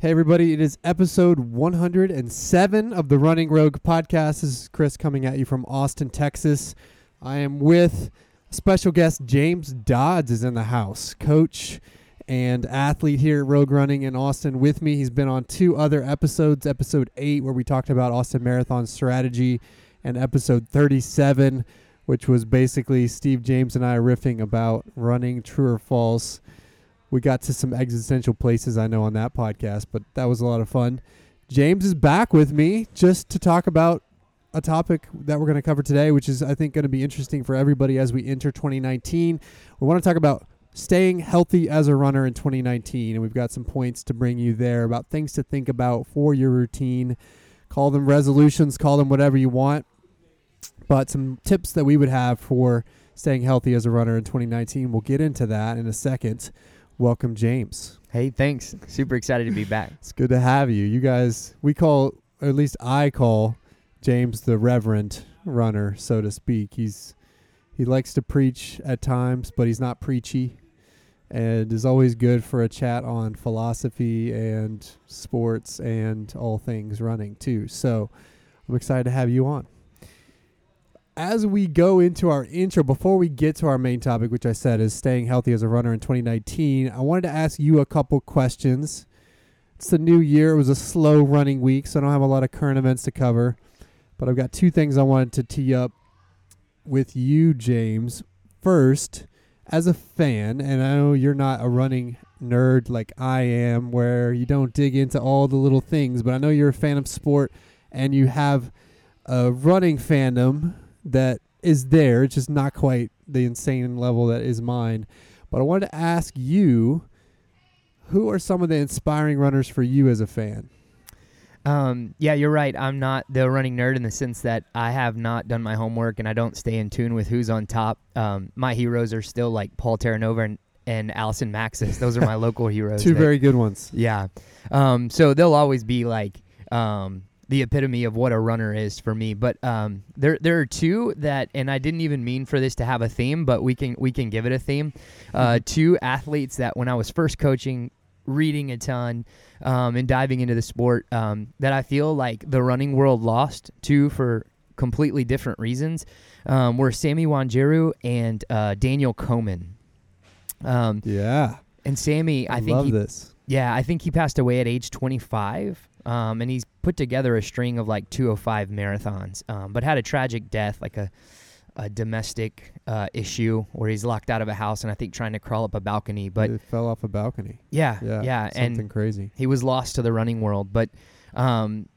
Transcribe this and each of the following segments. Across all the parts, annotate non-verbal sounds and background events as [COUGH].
Hey, everybody, it is episode 107 of the Running Rogue podcast. This is Chris coming at you from Austin, Texas. I am with special guest James Dodds is in the house, coach and athlete here at Rogue Running in Austin with me. He's been on two other episodes, episode 8 where we talked about Austin Marathon strategy and episode 37 which was basically Steve James and I riffing about running true or false we got to some existential places I know on that podcast, but that was a lot of fun. James is back with me just to talk about a topic that we're going to cover today, which is, I think, going to be interesting for everybody as we enter 2019. We want to talk about staying healthy as a runner in 2019, and we've got some points to bring you there about things to think about for your routine. Call them resolutions, call them whatever you want, but some tips that we would have for staying healthy as a runner in 2019. We'll get into that in a second. Welcome, James. Hey, thanks. Super excited to be back. It's good to have you. You guys, we call, or at least I call James the Reverend runner, so to speak. He's he likes to preach at times, but he's not preachy, and is always good for a chat on philosophy and sports and all things running too. So I'm excited to have you on as we go into our intro, before we get to our main topic, which I said is staying healthy as a runner in 2019, I wanted to ask you a couple questions. It's the new year. It was a slow running week, so I don't have a lot of current events to cover. But I've got two things I wanted to tee up with you, James. First, as a fan, and I know you're not a running nerd like I am, where you don't dig into all the little things, but I know you're a fan of sport and you have a running fandom that is there. It's just not quite the insane level that is mine. But I wanted to ask you who are some of the inspiring runners for you as a fan? Um, yeah, you're right. I'm not the running nerd in the sense that I have not done my homework and I don't stay in tune with who's on top. Um, my heroes are still like Paul Terranova and, and Allison Macsas. Those are my [LAUGHS] local heroes. Two that, very good ones. Yeah. Um, so they'll always be like um, the epitome of what a runner is for me. But um, there there are two that, and I didn't even mean for this to have a theme, but we can we can give it a theme. Uh, mm-hmm. two athletes that when I was first coaching, reading a ton, um, and diving into the sport, um, that I feel like the running world lost to for completely different reasons, um, were Sammy Wanjiru and uh, Daniel Komen. Um, yeah. And Sammy, I, I think he, this. Yeah, I think he passed away at age 25. Um, and he's put together a string of like 205 marathons, um, but had a tragic death, like a, a domestic uh, issue where he's locked out of a house and I think trying to crawl up a balcony. But he fell off a balcony. Yeah, yeah, yeah something and crazy. He was lost to the running world, but um,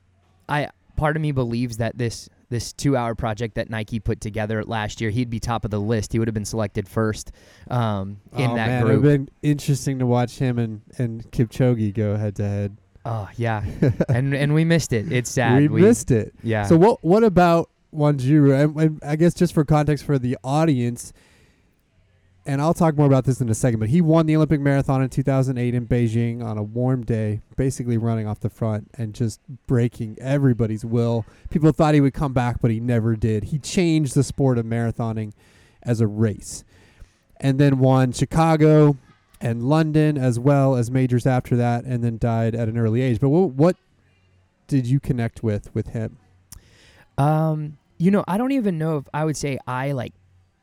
I part of me believes that this this two hour project that Nike put together last year, he'd be top of the list. He would have been selected first um, in oh, that man, group. It would have been interesting to watch him and, and Kipchoge go head to head. Oh yeah, [LAUGHS] and and we missed it. It's sad. We, we missed it. Yeah. So what what about Wanjiru? And, and I guess just for context for the audience, and I'll talk more about this in a second. But he won the Olympic marathon in 2008 in Beijing on a warm day, basically running off the front and just breaking everybody's will. People thought he would come back, but he never did. He changed the sport of marathoning as a race, and then won Chicago, and London as well as majors after that, and then died at an early age. But what, what did you connect with with him? Um, you know, I don't even know if I would say I like.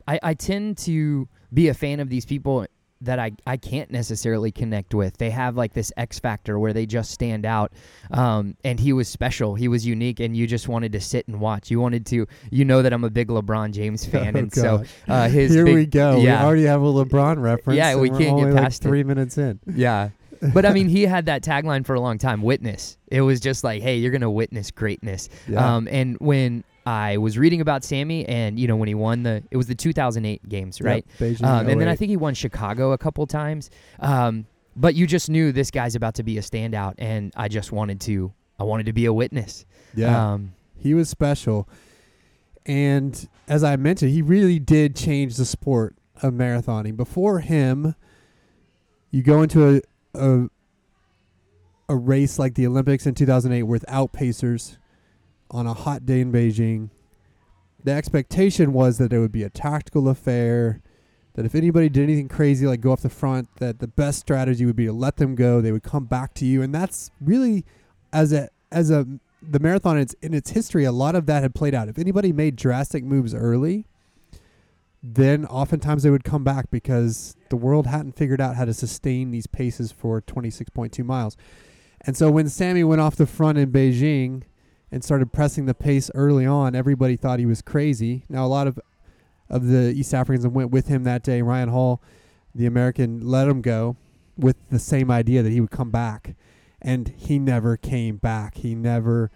I, I tend to be a fan of these people that I, I can't necessarily connect with. They have like this X factor where they just stand out. Um, and he was special. He was unique, and you just wanted to sit and watch. You wanted to. You know that I'm a big LeBron James [LAUGHS] fan, oh, and God. so uh, his here big, we go. Yeah. We already have a LeBron reference. Yeah, we can't get past like three minutes in. Yeah. but I mean, he had that tagline for a long time. Witness. It was just like, hey, you're gonna witness greatness. Yeah. Um, and when I was reading about Sammy, and you know when he won the it was the 2008 games, right? Yep, Beijing um, and then I think he won Chicago a couple times. Um, but you just knew this guy's about to be a standout, and I just wanted to I wanted to be a witness. Yeah, Um, he was special, and as I mentioned, he really did change the sport of marathoning. Before him, you go into a a, a race like the Olympics in 2008 without pacers on a hot day in Beijing. The expectation was that it would be a tactical affair, that if anybody did anything crazy like go off the front, that the best strategy would be to let them go. They would come back to you, and that's really as a as a the marathon in its, in its history, a lot of that had played out. If anybody made drastic moves early, then oftentimes they would come back because the world hadn't figured out how to sustain these paces for 26.2 miles. And so when Sammy went off the front in Beijing and started pressing the pace early on, everybody thought he was crazy. Now a lot of of the East Africans that went with him that day, Ryan Hall, the American, let him go with the same idea that he would come back. And he never came back. He never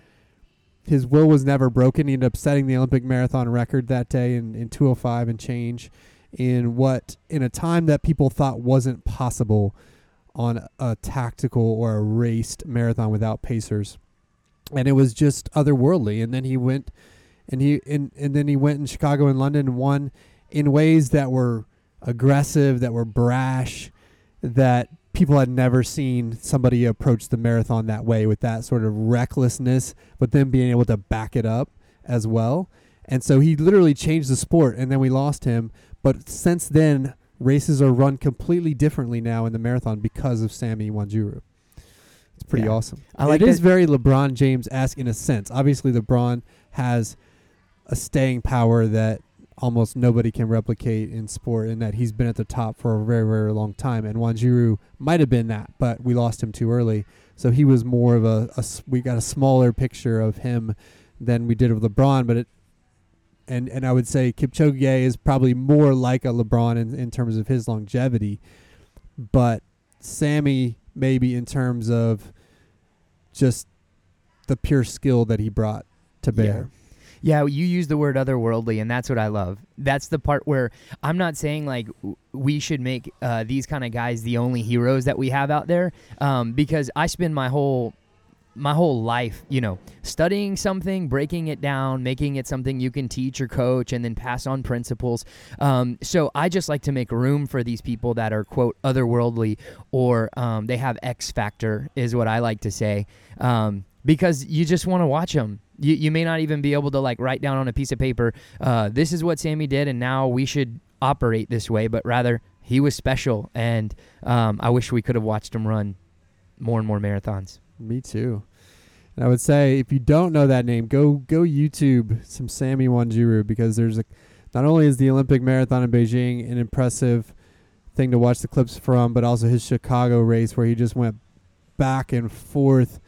his will was never broken. He ended up setting the Olympic marathon record that day in, in 205 and change in what in a time that people thought wasn't possible on a tactical or a raced marathon without pacers. And it was just otherworldly. And then he went and he and, and then he went in Chicago and London and won in ways that were aggressive, that were brash, that people had never seen somebody approach the marathon that way with that sort of recklessness, but then being able to back it up as well. And so he literally changed the sport, and then we lost him. But since then, races are run completely differently now in the marathon because of Sammy Wanjiru. It's pretty Yeah. awesome. I like it is very LeBron James esque in a sense. Obviously, LeBron has a staying power that almost nobody can replicate in sport, in that he's been at the top for a very, very long time. And Wanjiru might have been that, but we lost him too early. So he was more of a. we got a smaller picture of him than we did of LeBron. But it, and and I would say Kipchoge is probably more like a LeBron in, in terms of his longevity, but Sammy maybe in terms of just the pure skill that he brought to bear. Yeah, you use the word otherworldly, and that's what I love. That's the part where I'm not saying like we should make uh, these kind of guys the only heroes that we have out there, um, because I spend my whole my whole life, you know, studying something, breaking it down, making it something you can teach or coach, and then pass on principles. Um, so I just like to make room for these people that are quote otherworldly or um, they have X factor, is what I like to say, um, because you just want to watch them. You, you may not even be able to like write down on a piece of paper, uh, this is what Sammy did, and now we should operate this way, but rather he was special, and um, I wish we could have watched him run more and more marathons. Me too. And I would say if you don't know that name, go go YouTube some Sammy Wanjiru because there's a not only is the Olympic marathon in Beijing an impressive thing to watch the clips from, but also his Chicago race where he just went back and forth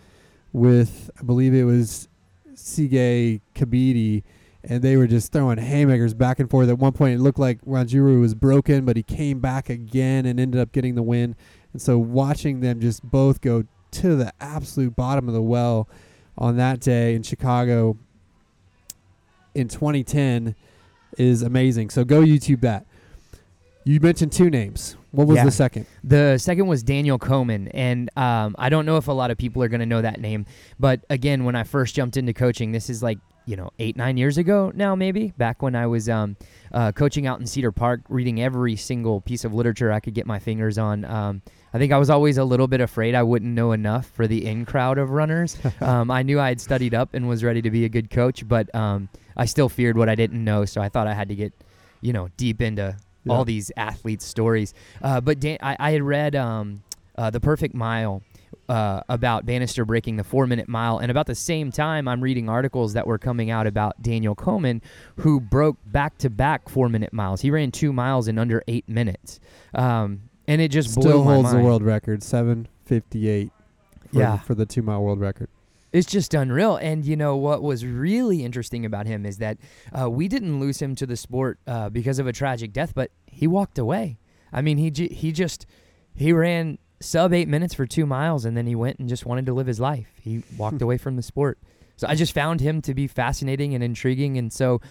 with I believe it was Tsegaye Kebede and they were just throwing haymakers back and forth. At one point, it looked like Wanjiru was broken, but he came back again and ended up getting the win. And so, watching them just both go to the absolute bottom of the well on that day in Chicago in 2010 is amazing. So, go YouTube that. You mentioned two names. What was Yeah. the second? The second was Daniel Komen, and um, I don't know if a lot of people are going to know that name. But again, when I first jumped into coaching, this is like you know eight nine years ago now, maybe back when I was um, uh, coaching out in Cedar Park, reading every single piece of literature I could get my fingers on. Um, I think I was always a little bit afraid I wouldn't know enough for the in crowd of runners. [LAUGHS] um, I knew I had studied up and was ready to be a good coach, but um, I still feared what I didn't know, so I thought I had to get you know deep into Yeah. all these athletes' stories. Uh, but Dan, I, I had read um, uh, the Perfect Mile uh, about Bannister breaking the four-minute mile, and about the same time, I'm reading articles that were coming out about Daniel Komen, who broke back-to-back four-minute miles. He ran two miles in under eight minutes, um, and it just blew Still holds the world record, 758 for, Yeah. the, for the two mile world record. It's just unreal. And you know what was really interesting about him is that uh, we didn't lose him to the sport uh, because of a tragic death, but he walked away. I mean, he he just he ran sub eight minutes for two miles, and then he went and just wanted to live his life. He walked [LAUGHS] away from the sport. So I just found him to be fascinating and intriguing, and so.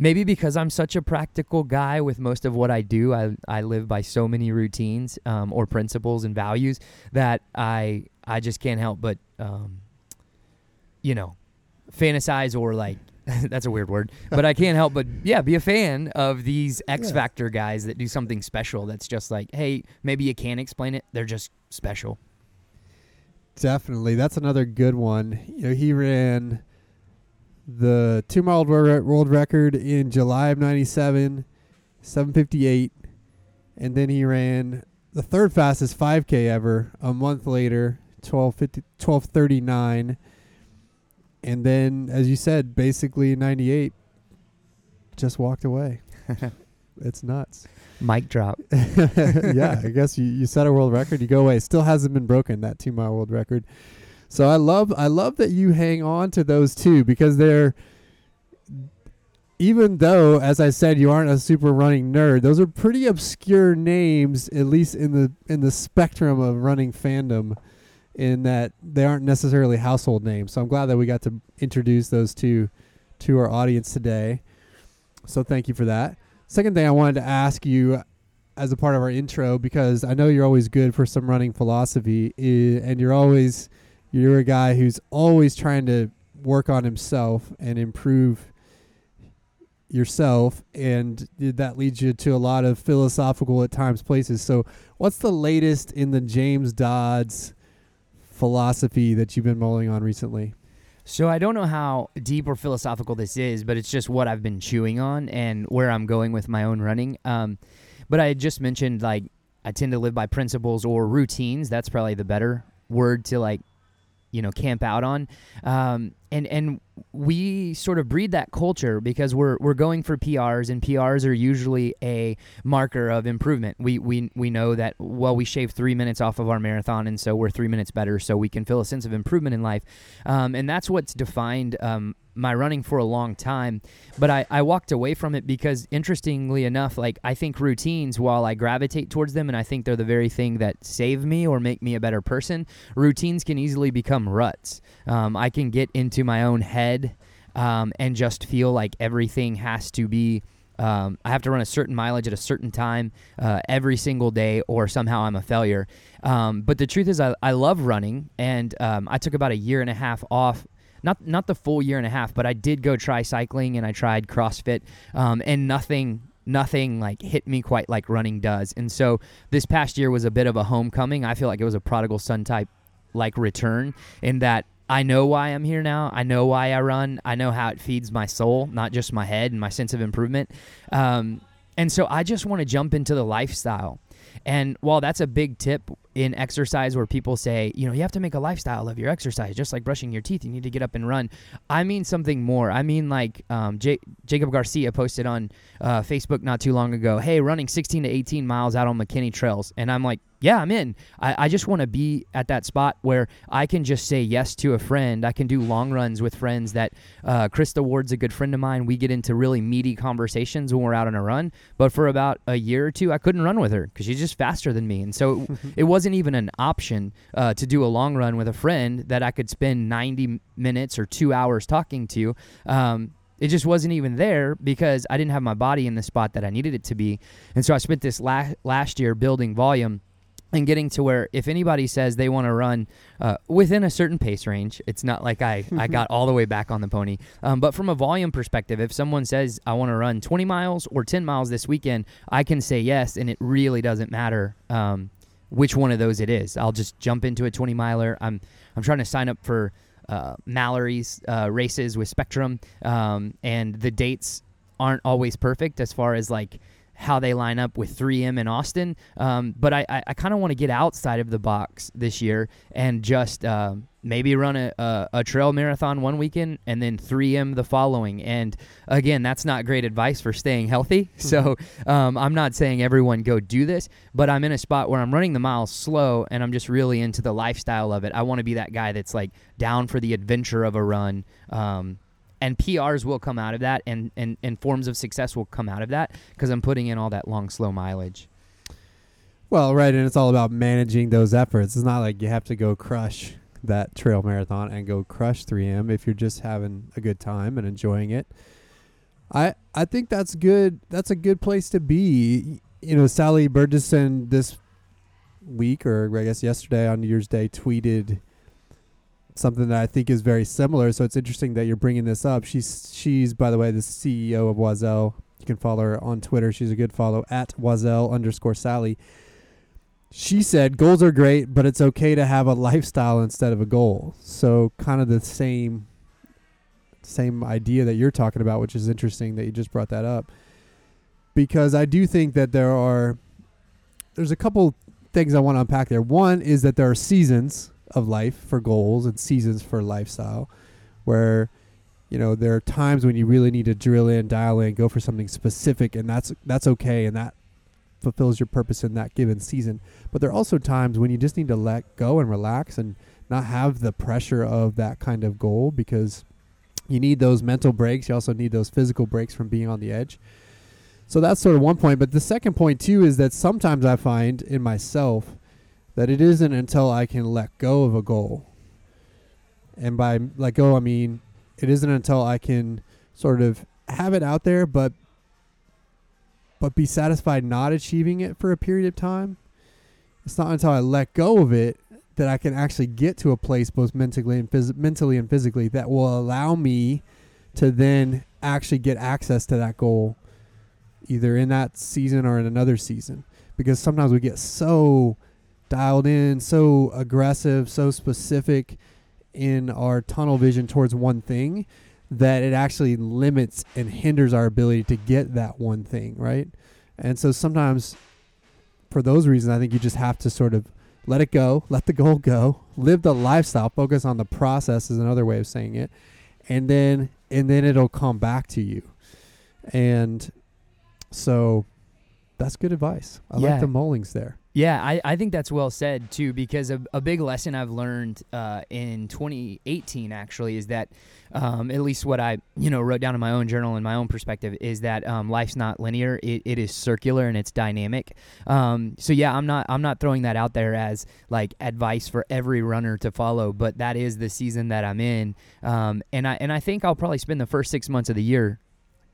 Maybe because I'm such a practical guy with most of what I do, I, I live by so many routines um, or principles and values that I I just can't help but um, you know, fantasize or like [LAUGHS] that's a weird word, but I can't help but yeah, be a fan of these X Yeah. Factor guys that do something special. That's just like, hey, maybe you can't explain it. They're just special. Definitely, that's another good one. You know, he ran the two mile world record in July of '97, 758, and then he ran the third fastest 5K ever a month later, 12:50 12:39. And then, as you said, basically 98 just walked away. [LAUGHS] it's nuts. Mic drop. [LAUGHS] yeah, I guess you, you set a world record, you go away. Still hasn't been broken that two mile world record. So I love I love that you hang on to those two because they're even though, as I said, you aren't a super running nerd, those are pretty obscure names, at least in the in the spectrum of running fandom, in that they aren't necessarily household names. So I'm glad that we got to introduce those two to our audience today. So thank you for that. Second thing I wanted to ask you uh, as a part of our intro, because I know you're always good for some running philosophy, eh, and you're always you're a guy who's always trying to work on himself and improve yourself and that leads you to a lot of philosophical at times places so what's the latest in the james dodds philosophy that you've been mulling on recently So I don't know how deep or philosophical this is, but it's just what I've been chewing on and where I'm going with my own running. Um, but I just mentioned like I tend to live by principles or routines. That's probably the better word to like, you know, camp out on. Um, and and we sort of breed that culture because we're we're going for PRs and PRs are usually a marker of improvement. We we we know that well we shave three minutes off of our marathon and so we're three minutes better, so we can feel a sense of improvement in life, um, and that's what's defined um, my running for a long time. But I I walked away from it because interestingly enough, like I think routines, while I gravitate towards them and I think they're the very thing that save me or make me a better person, routines can easily become ruts. Um, I can get into my own head um, and just feel like everything has to be. Um, I have to run a certain mileage at a certain time uh, every single day, or somehow I'm a failure. Um, but the truth is, I, I love running, and um, I took about a year and a half off. Not not the full year and a half, but I did go try cycling and I tried CrossFit, um, and nothing nothing like hit me quite like running does. And so this past year was a bit of a homecoming. I feel like it was a prodigal son type like return in that I know why I'm here now. I know why I run. I know how it feeds my soul, not just my head and my sense of improvement. Um, and so I just want to jump into the lifestyle. And while that's a big tip in exercise where people say, you know, you have to make a lifestyle of your exercise, just like brushing your teeth, you need to get up and run. I mean something more. I mean, like um, J- Jacob Garcia posted on uh, Facebook not too long ago, hey, running 16 to 18 miles out on McKinney trails. And I'm like, yeah, I'm in. I, I just want to be at that spot where I can just say yes to a friend. I can do long runs with friends that uh, Krista Ward's a good friend of mine. We get into really meaty conversations when we're out on a run. But for about a year or two, I couldn't run with her because she's just faster than me. And so [LAUGHS] it wasn't even an option uh, to do a long run with a friend that I could spend 90 minutes or two hours talking to. Um, it just wasn't even there because I didn't have my body in the spot that I needed it to be. And so I spent this la- last year building volume and getting to where if anybody says they want to run uh, within a certain pace range, it's not like I, I [LAUGHS] got all the way back on the pony. Um, but from a volume perspective, if someone says I want to run 20 miles or 10 miles this weekend, I can say yes, and it really doesn't matter um, which one of those it is. I'll just jump into a 20 miler. I'm I'm trying to sign up for uh, Mallory's uh, races with Spectrum, um, and the dates aren't always perfect as far as like how they line up with 3M in Austin. Um, but I, I, I kind of want to get outside of the box this year and just uh, maybe run a, a, a, trail marathon one weekend and then 3M the following. And again, that's not great advice for staying healthy. [LAUGHS] So um, I'm not saying everyone go do this, but I'm in a spot where I'm running the miles slow and I'm just really into the lifestyle of it. I want to be that guy that's like down for the adventure of a run. Um, and PRs will come out of that, and, and, and forms of success will come out of that because I'm putting in all that long, slow mileage. Well, right, and it's all about managing those efforts. It's not like you have to go crush that trail marathon and go crush 3M if you're just having a good time and enjoying it. I I think that's good. That's a good place to be. You know, Sally Bergesen this week, or I guess yesterday on New Year's Day, tweeted something that I think is very similar. So it's interesting that you're bringing this up. She's she's by the way the CEO of Oiselle. You can follow her on Twitter. She's a good follow at Oiselle underscore Sally. She said goals are great, but it's okay to have a lifestyle instead of a goal. So kind of the same same idea that you're talking about, which is interesting that you just brought that up. Because I do think that there are there's a couple things I want to unpack there. One is that there are seasons of life for goals and seasons for lifestyle, where you know there are times when you really need to drill in, dial in, go for something specific, and that's that's okay, and that fulfills your purpose in that given season. But there are also times when you just need to let go and relax and not have the pressure of that kind of goal because you need those mental breaks. You also need those physical breaks from being on the edge. So that's sort of one point. But the second point, too, is that sometimes I find in myself that it isn't until I can let go of a goal. And by let go, I mean it isn't until I can sort of have it out there, but but be satisfied not achieving it for a period of time. It's not until I let go of it that I can actually get to a place both mentally and phys- mentally and physically that will allow me to then actually get access to that goal either in that season or in another season because sometimes we get so dialed in, so aggressive, so specific in our tunnel vision towards one thing that it actually limits and hinders our ability to get that one thing, right? And so sometimes for those reasons I think you just have to sort of let it go, let the goal go, live the lifestyle, focus on the process is another way of saying it. And then and then it'll come back to you. And so that's good advice. I Yeah. like the Mullings there. Yeah, I, I think that's well said too, because a, a big lesson I've learned uh, in 2018 actually is that, um, at least what I you know wrote down in my own journal in my own perspective is that um, life's not linear; it, it is circular and it's dynamic. Um, so yeah, I'm not I'm not throwing that out there as like advice for every runner to follow, but that is the season that I'm in, um, and I and I think I'll probably spend the first six months of the year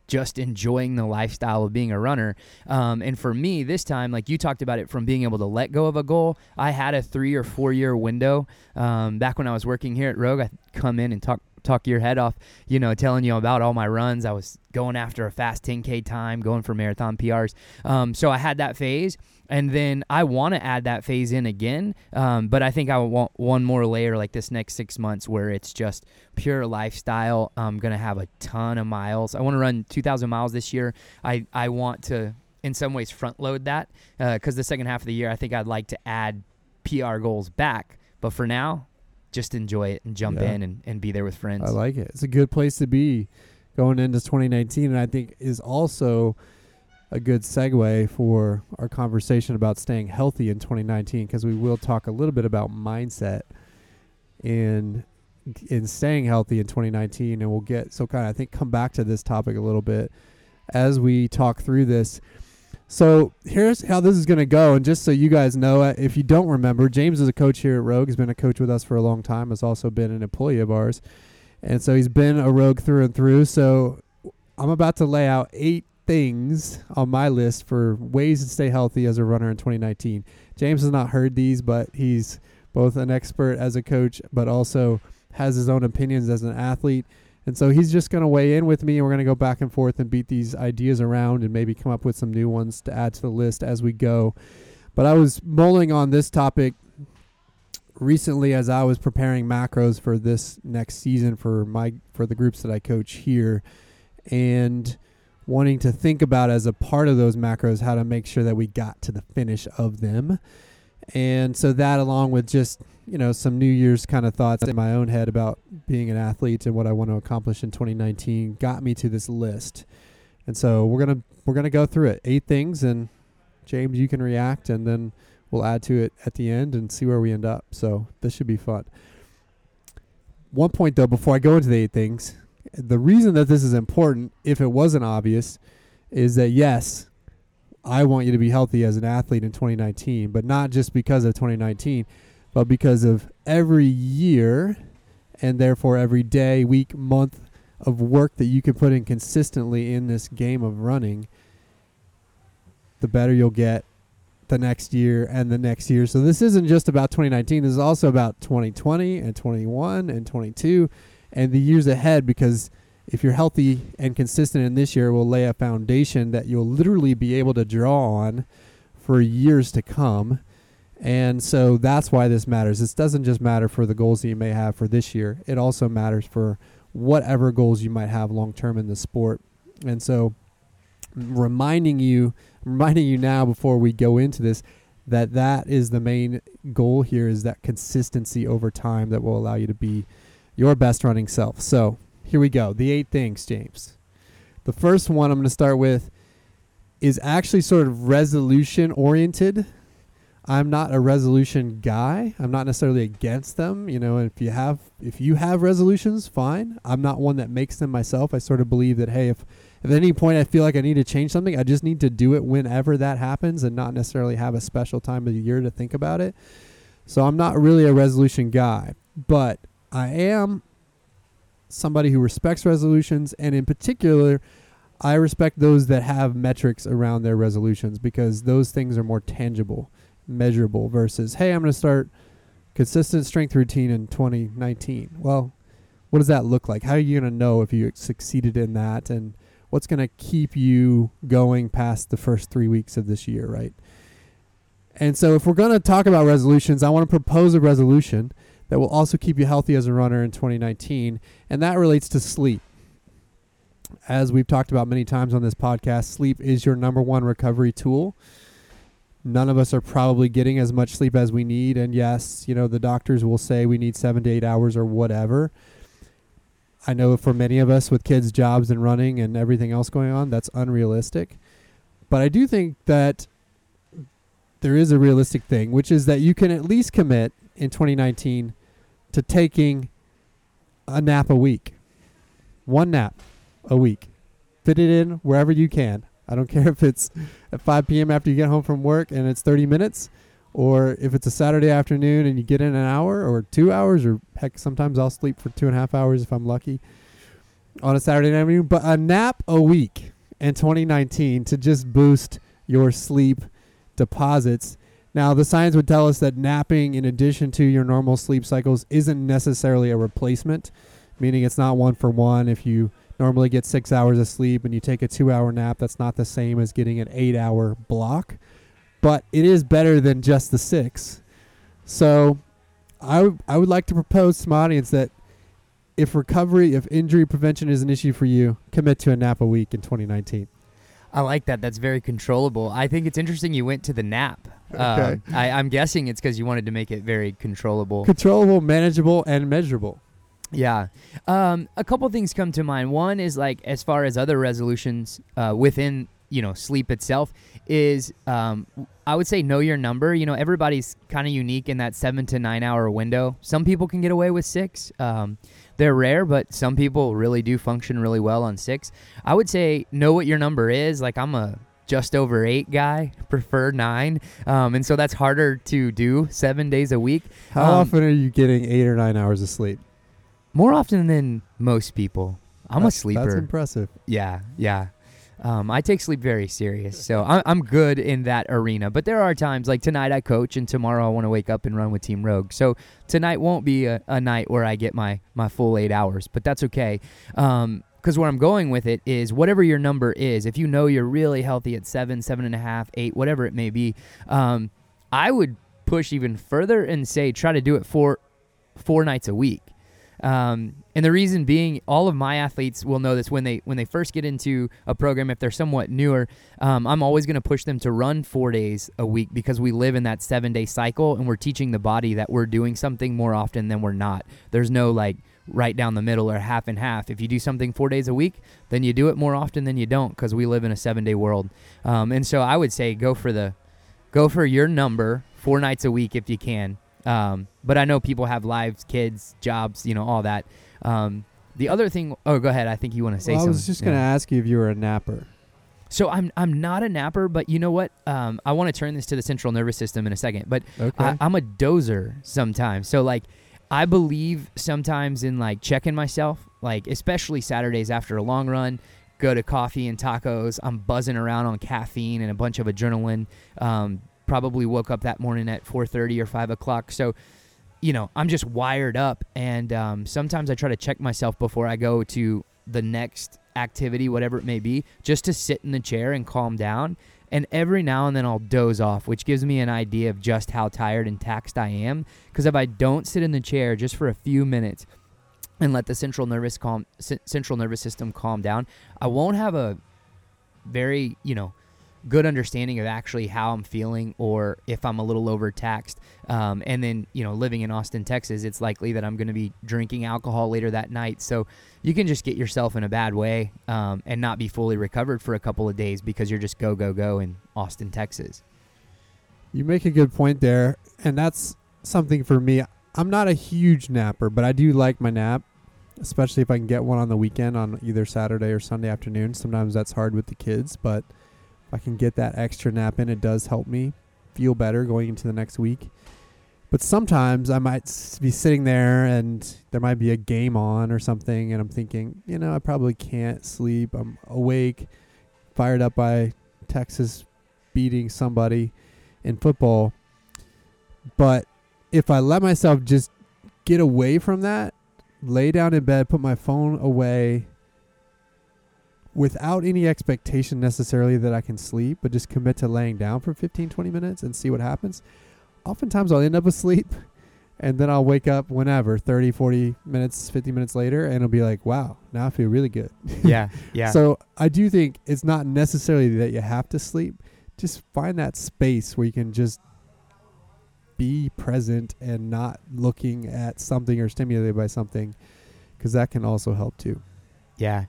just enjoying the lifestyle of being a runner. Um, and for me, this time, like you talked about it from being able to let go of a goal, I had a three or four year window. Um, back when I was working here at Rogue, I come in and talk talk your head off, you know, telling you about all my runs. I was going after a fast 10K time, going for marathon PRs. Um, so I had that phase. And then I want to add that phase in again, um, but I think I want one more layer like this next six months where it's just pure lifestyle. I'm gonna have a ton of miles. I want to run 2,000 miles this year. I I want to in some ways front load that because the second half of the year I think I'd like to add PR goals back. But for now, just enjoy it and jump Yeah. in and, and be there with friends. I like it. It's a good place to be going into 2019, and I think is also a good segue for our conversation about staying healthy in 2019 because we will talk a little bit about mindset in in staying healthy in 2019, and we'll get so kind of I think come back to this topic a little bit as we talk through this. So here's how this is going to go, and just so you guys know, uh, if you don't remember, James is a coach here at Rogue. He's been a coach with us for a long time. Has also been an employee of ours, and so he's been a Rogue through and through. So I'm about to lay out eight things on my list for ways to stay healthy as a runner in 2019. James has not heard these, but he's both an expert as a coach, but also has his own opinions as an athlete. And so he's just going to weigh in with me, and we're going to go back and forth and beat these ideas around and maybe come up with some new ones to add to the list as we go. But I was mulling on this topic recently as I was preparing macros for this next season for my for the groups that I coach here, and wanting to think about as a part of those macros how to make sure that we got to the finish of them. And so that along with just, you know, some New Year's kind of thoughts in my own head about being an athlete and what I want to accomplish in 2019 got me to this list. And so we're going to we're going to go through it. Eight things and James you can react and then we'll add to it at the end and see where we end up. So this should be fun. One point though before I go into the eight things, the reason that this is important if it wasn't obvious is that yes, I want you to be healthy as an athlete in 2019, but not just because of 2019, but because of every year and therefore every day, week, month of work that you can put in consistently in this game of running, the better you'll get the next year and the next year. So this isn't just about 2019, this is also about 2020 and 21 and 22 and the years ahead because if you're healthy and consistent in this year, will lay a foundation that you'll literally be able to draw on for years to come. And so that's why this matters. This doesn't just matter for the goals that you may have for this year, it also matters for whatever goals you might have long term in the sport. And so reminding you reminding you now before we go into this that that is the main goal here is that consistency over time that will allow you to be your best running self. So, here we go. The eight things, James. The first one I'm going to start with is actually sort of resolution oriented. I'm not a resolution guy. I'm not necessarily against them, you know, if you have if you have resolutions, fine. I'm not one that makes them myself. I sort of believe that hey, if if at any point I feel like I need to change something, I just need to do it whenever that happens and not necessarily have a special time of the year to think about it. So I'm not really a resolution guy, but I am somebody who respects resolutions and in particular I respect those that have metrics around their resolutions because those things are more tangible, measurable versus hey, I'm going to start consistent strength routine in 2019. Well, what does that look like? How are you going to know if you succeeded in that and what's going to keep you going past the first 3 weeks of this year, right? And so if we're going to talk about resolutions, I want to propose a resolution that will also keep you healthy as a runner in 2019, and that relates to sleep. As we've talked about many times on this podcast, sleep is your number one recovery tool. None of us are probably getting as much sleep as we need. And yes, you know, the doctors will say we need seven to eight hours or whatever. I know for many of us with kids' jobs and running and everything else going on, that's unrealistic. But I do think that there is a realistic thing, which is that you can at least commit in 2019 to taking a nap a week. One nap a week. Fit it in wherever you can. I don't [LAUGHS] care if it's at 5 p.m. after you get home from work and it's 30 minutes, or if it's a Saturday afternoon and you get in an hour or two hours, or heck, sometimes I'll sleep for two and a half hours if I'm lucky on a Saturday afternoon. But a nap a week in 2019 to just boost your sleep deposits. Now, the science would tell us that napping, in addition to your normal sleep cycles, isn't necessarily a replacement, meaning it's not one for one. If you normally get six hours of sleep and you take a two hour nap, that's not the same as getting an eight hour block. But it is better than just the six. So I, w- I would like to propose to my audience that if recovery, if injury prevention is an issue for you, commit to a nap a week in 2019. I like that. That's very controllable. I think it's interesting you went to the nap. Okay. Um, I, I'm guessing it's because you wanted to make it very controllable. Controllable, manageable, and measurable. Yeah. Um, a couple things come to mind. One is like as far as other resolutions uh, within you know sleep itself is um, I would say know your number. You know everybody's kind of unique in that seven to nine hour window. Some people can get away with six. Um, they're rare, but some people really do function really well on six. I would say know what your number is. Like I'm a just over eight guy, prefer nine, um, and so that's harder to do seven days a week. How Um, often are you getting eight or nine hours of sleep? More often than most people. I'm That's- a sleeper. That's impressive. Yeah, yeah. Um, I take sleep very serious, so I'm, I'm good in that arena. But there are times like tonight I coach, and tomorrow I want to wake up and run with Team Rogue. So tonight won't be a, a night where I get my my full eight hours, but that's okay. Um, because where I'm going with it is whatever your number is. If you know you're really healthy at seven, seven and a half, eight, whatever it may be, um, I would push even further and say try to do it four four nights a week. Um, and the reason being, all of my athletes will know this when they when they first get into a program. If they're somewhat newer, um, I'm always going to push them to run four days a week because we live in that seven day cycle, and we're teaching the body that we're doing something more often than we're not. There's no like right down the middle or half and half. If you do something four days a week, then you do it more often than you don't because we live in a seven day world. Um, and so I would say go for the go for your number four nights a week if you can. Um, but I know people have lives, kids, jobs, you know, all that. Um, the other thing, oh, go ahead. I think you want to say Well, I was just Yeah. going to ask you if you were a napper. So I'm I'm not a napper, but you know what? Um, I want to turn this to the central nervous system in a second. But Okay. I, I'm a dozer sometimes. So like, I believe sometimes in like checking myself, like especially Saturdays after a long run. Go to coffee and tacos. I'm buzzing around on caffeine and a bunch of adrenaline. Um, probably woke up that morning at 4:30 or 5 o'clock. So, you know, I'm just wired up, and um, sometimes I try to check myself before I go to the next activity, whatever it may be, just to sit in the chair and calm down. And every now and then I'll doze off, which gives me an idea of just how tired and taxed I am. Because if I don't sit in the chair just for a few minutes and let the central nervous calm, central nervous system calm down, I won't have a very, you know, good understanding of actually how I'm feeling or if I'm a little overtaxed. Um, and then, you know, living in Austin, Texas, it's likely that I'm going to be drinking alcohol later that night. So you can just get yourself in a bad way um, and not be fully recovered for a couple of days because you're just go, go, go in Austin, Texas. You make a good point there. And that's something for me. I'm not a huge napper, but I do like my nap, especially if I can get one on the weekend on either Saturday or Sunday afternoon. Sometimes that's hard with the kids, but I can get that extra nap in, it does help me feel better going into the next week. But sometimes I might be sitting there and there might be a game on or something, and I'm thinking, you know, I probably can't sleep. I'm awake, fired up by Texas beating somebody in football. But if I let myself just get away from that, lay down in bed, put my phone away without any expectation necessarily that I can sleep, but just commit to laying down for 15, 20 minutes and see what happens. Oftentimes I'll end up asleep [LAUGHS] and then I'll wake up whenever 30, 40 minutes, 50 minutes later and it'll be like, wow, now I feel really good. [LAUGHS] Yeah. Yeah. So I do think it's not necessarily that you have to sleep. Just find that space where you can just be present and not looking at something or stimulated by something because that can also help too. Yeah.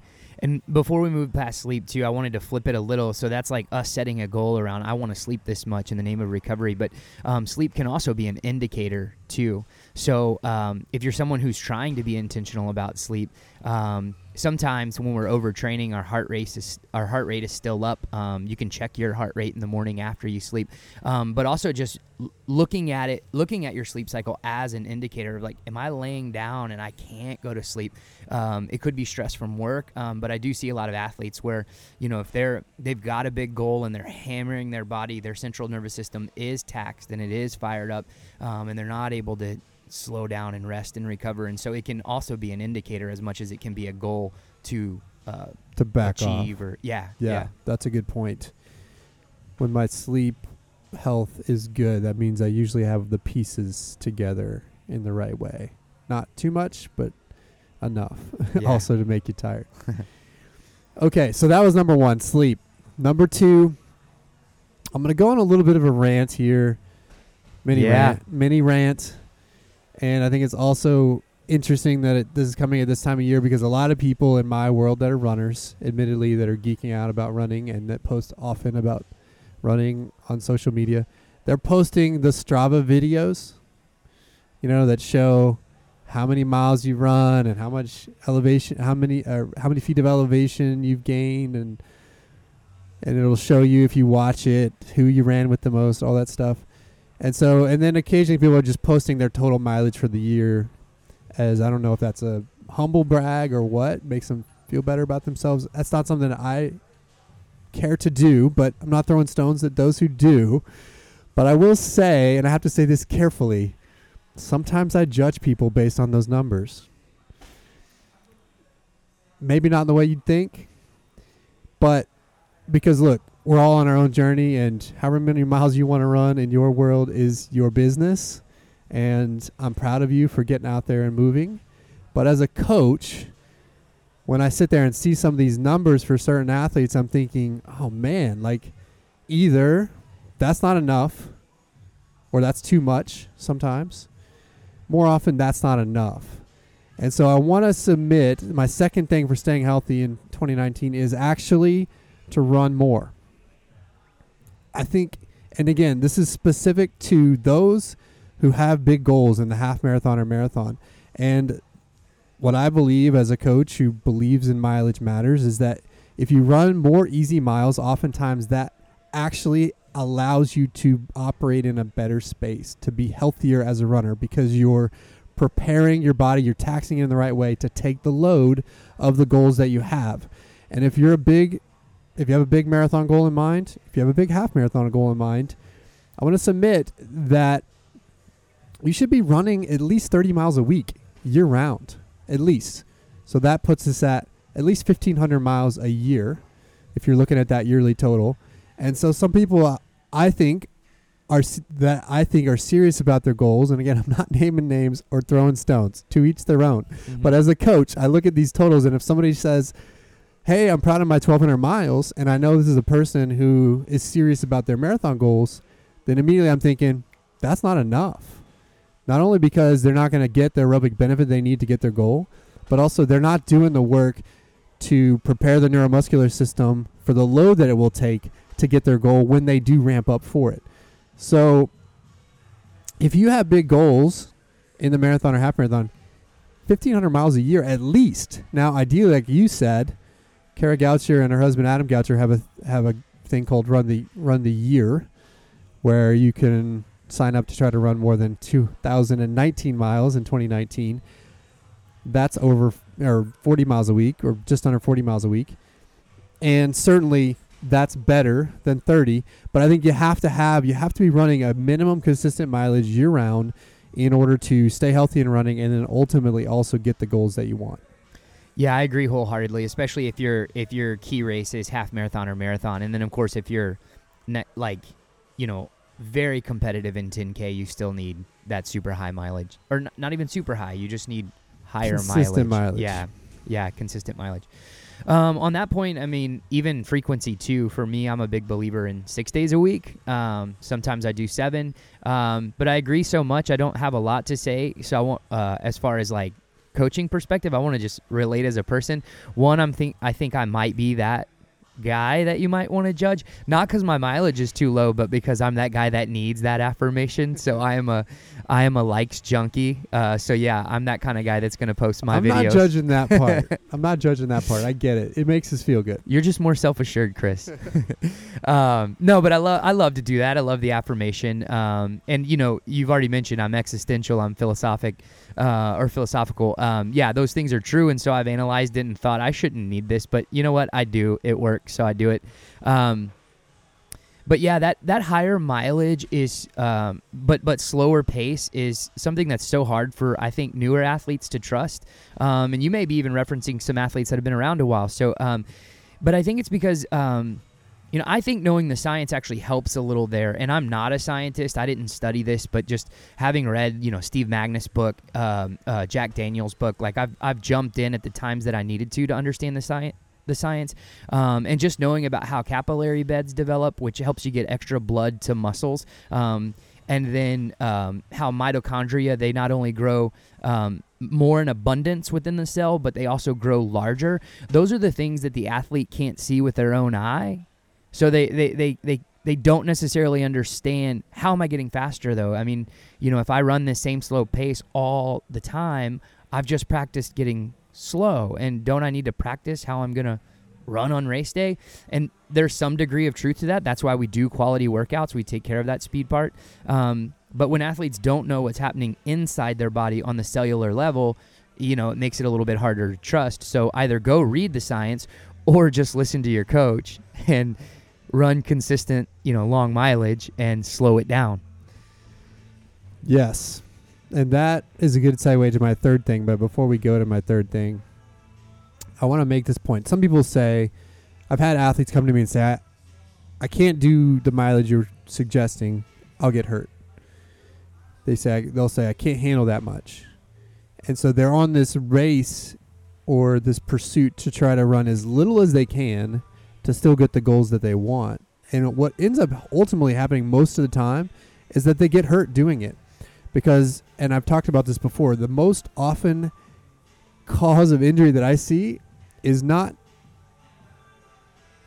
And before we move past sleep too, I wanted to flip it a little. So that's like us setting a goal around I want to sleep this much in the name of recovery. But um, sleep can also be an indicator too. So um, if you're someone who's trying to be intentional about sleep, um, sometimes when we're overtraining, our heart rate is our heart rate is still up. Um, you can check your heart rate in the morning after you sleep, um, but also just l- looking at it, looking at your sleep cycle as an indicator of like, am I laying down and I can't go to sleep? Um, it could be stress from work, um, but I do see a lot of athletes where you know if they're they've got a big goal and they're hammering their body, their central nervous system is taxed and it is fired up, um, and they're not able to slow down and rest and recover. And so it can also be an indicator as much as it can be a goal to uh, To back achieve off. or yeah, Yeah, yeah, that's a good point. When my sleep health is good, that means I usually have the pieces together in the right way. Not too much, but enough [LAUGHS] Yeah. also to make you tired. [LAUGHS] okay, so that was number one, sleep. Number two, I'm going to go on a little bit of a rant here. Mini Yeah. rant. Mini rant. And I think it's also interesting that it, this is coming at this time of year because a lot of people in my world that are runners, admittedly, that are geeking out about running and that post often about running on social media, they're posting the Strava videos, you know, that show how many miles you run and how much elevation, how many, uh, how many feet of elevation you've gained, and and it'll show you if you watch it who you ran with the most, all that stuff. And so, and then occasionally people are just posting their total mileage for the year as I don't know if that's a humble brag or what makes them feel better about themselves. That's not something that I care to do, but I'm not throwing stones at those who do. But I will say, and I have to say this carefully, sometimes I judge people based on those numbers. Maybe not in the way you'd think, but because look, we're all on our own journey, and however many miles you want to run in your world is your business. And I'm proud of you for getting out there and moving. But as a coach, when I sit there and see some of these numbers for certain athletes, I'm thinking, oh man, like either that's not enough or that's too much sometimes. More often, that's not enough. And so I want to submit my second thing for staying healthy in 2019 is actually to run more. I think, and again, this is specific to those who have big goals in the half marathon or marathon. And what I believe as a coach who believes in mileage matters is that if you run more easy miles, oftentimes that actually allows you to operate in a better space, to be healthier as a runner because you're preparing your body, you're taxing it in the right way to take the load of the goals that you have. And if you're a big if you have a big marathon goal in mind, if you have a big half marathon goal in mind, I want to submit that you should be running at least 30 miles a week year round, at least. So that puts us at at least 1,500 miles a year if you're looking at that yearly total. And so some people, uh, I think, are that I think are serious about their goals. And again, [LAUGHS] I'm not naming names or throwing stones. To each their own. Mm-hmm. But as a coach, I look at these totals, and if somebody says hey, I'm proud of my 1200 miles, and I know this is a person who is serious about their marathon goals, then immediately I'm thinking that's not enough. Not only because they're not going to get the aerobic benefit they need to get their goal, but also they're not doing the work to prepare the neuromuscular system for the load that it will take to get their goal when they do ramp up for it. So, if you have big goals in the marathon or half marathon, 1500 miles a year at least. Now, ideally, like you said, Kara Goucher and her husband Adam Goucher have a have a thing called Run the Run the Year, where you can sign up to try to run more than 2,019 miles in 2019. That's over or 40 miles a week, or just under 40 miles a week, and certainly that's better than 30. But I think you have to have you have to be running a minimum consistent mileage year round in order to stay healthy and running, and then ultimately also get the goals that you want. Yeah, I agree wholeheartedly, especially if your if your key race is half marathon or marathon, and then of course if you're ne- like, you know, very competitive in 10k, you still need that super high mileage, or n- not even super high. You just need higher mileage. Consistent mileage. Yeah, yeah, consistent mileage. Um, on that point, I mean, even frequency too. For me, I'm a big believer in six days a week. Um, sometimes I do seven, um, but I agree so much. I don't have a lot to say. So I want, uh, as far as like coaching perspective, I want to just relate as a person. One, I'm think I think I might be that guy that you might want to judge, not because my mileage is too low, but because I'm that guy that needs that affirmation. so [LAUGHS] I am a, I am a likes junkie. Uh, so yeah, I'm that kind of guy that's gonna post my I'm videos. not judging that part. [LAUGHS] I'm not judging that part. I get it. It makes us feel good. You're just more self-assured, Chris. [LAUGHS] um, no, but I love I love to do that. I love the affirmation. Um, and you know, you've already mentioned I'm existential. I'm philosophic, uh, or philosophical. Um, yeah, those things are true. And so I've analyzed it and thought I shouldn't need this, but you know what? I do. It works, so I do it. Um, but yeah, that that higher mileage is, um, but but slower pace is something that's so hard for I think newer athletes to trust. Um, and you may be even referencing some athletes that have been around a while. So, um, but I think it's because um, you know I think knowing the science actually helps a little there. And I'm not a scientist. I didn't study this, but just having read you know Steve Magness' book, um, uh, Jack Daniels' book, like I've I've jumped in at the times that I needed to to understand the science the science um, and just knowing about how capillary beds develop which helps you get extra blood to muscles um, and then um, how mitochondria they not only grow um, more in abundance within the cell but they also grow larger those are the things that the athlete can't see with their own eye so they they they, they they don't necessarily understand how am I getting faster though. I mean, you know, if I run this same slow pace all the time, I've just practiced getting slow and don't I need to practice how I'm to run on race day? And there's some degree of truth to that. That's why we do quality workouts. We take care of that speed part. Um, but when athletes don't know what's happening inside their body on the cellular level, you know, it makes it a little bit harder to trust. So either go read the science or just listen to your coach [LAUGHS] and run consistent, you know, long mileage and slow it down. Yes. And that is a good segue to my third thing. But before we go to my third thing, I want to make this point. Some people say, I've had athletes come to me and say, I, I can't do the mileage you're suggesting. I'll get hurt. They say they'll say I can't handle that much, and so they're on this race or this pursuit to try to run as little as they can to still get the goals that they want. And what ends up ultimately happening most of the time is that they get hurt doing it because and I've talked about this before, the most often cause of injury that I see is not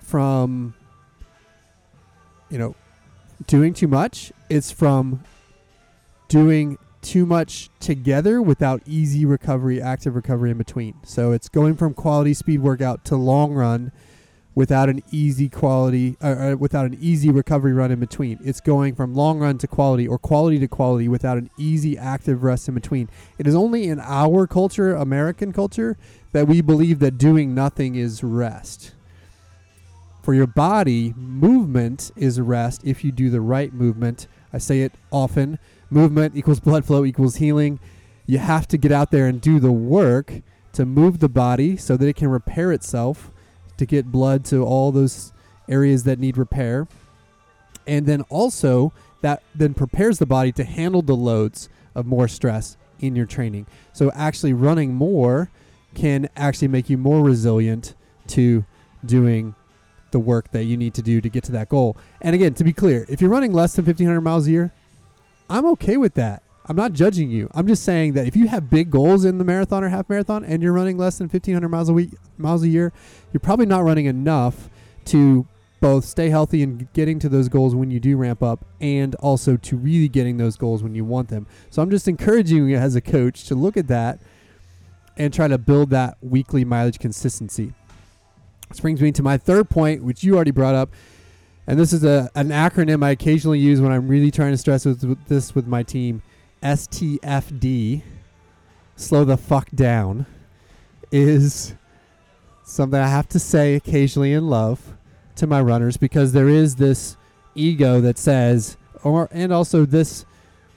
from you know doing too much, it's from doing too much together without easy recovery, active recovery in between. So it's going from quality speed workout to long run without an easy quality uh, uh, without an easy recovery run in between. It's going from long run to quality or quality to quality without an easy active rest in between. It is only in our culture, American culture, that we believe that doing nothing is rest. For your body, movement is rest if you do the right movement. I say it often. Movement equals blood flow equals healing. You have to get out there and do the work to move the body so that it can repair itself to get blood to all those areas that need repair. And then also that then prepares the body to handle the loads of more stress in your training. So actually running more can actually make you more resilient to doing the work that you need to do to get to that goal. And again, to be clear, if you're running less than 1500 miles a year, I'm okay with that. I'm not judging you. I'm just saying that if you have big goals in the marathon or half marathon and you're running less than 1500 miles a week miles a year, you're probably not running enough to both stay healthy and getting to those goals when you do ramp up and also to really getting those goals when you want them. So I'm just encouraging you as a coach to look at that and try to build that weekly mileage consistency. This brings me to my third point, which you already brought up. And this is a, an acronym I occasionally use when I'm really trying to stress with, with this with my team. STFD, slow the fuck down, is something I have to say occasionally in love to my runners because there is this ego that says, or and also this,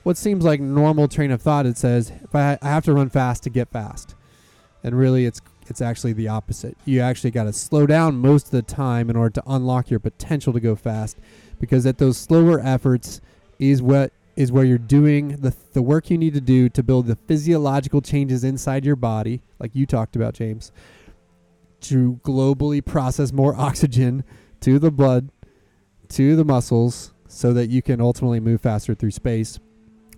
what seems like normal train of thought. It says, if I, I have to run fast to get fast, and really it's it's actually the opposite. You actually got to slow down most of the time in order to unlock your potential to go fast, because at those slower efforts is what is where you're doing the the work you need to do to build the physiological changes inside your body, like you talked about, James, to globally process more [LAUGHS] oxygen to the blood, to the muscles, so that you can ultimately move faster through space.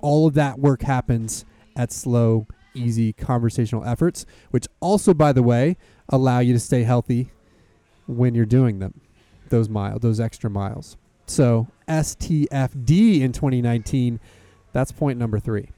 All of that work happens at slow, easy conversational efforts, which also, by the way, allow you to stay healthy when you're doing them, those mile, those extra miles. So STFD in 2019, that's point number three.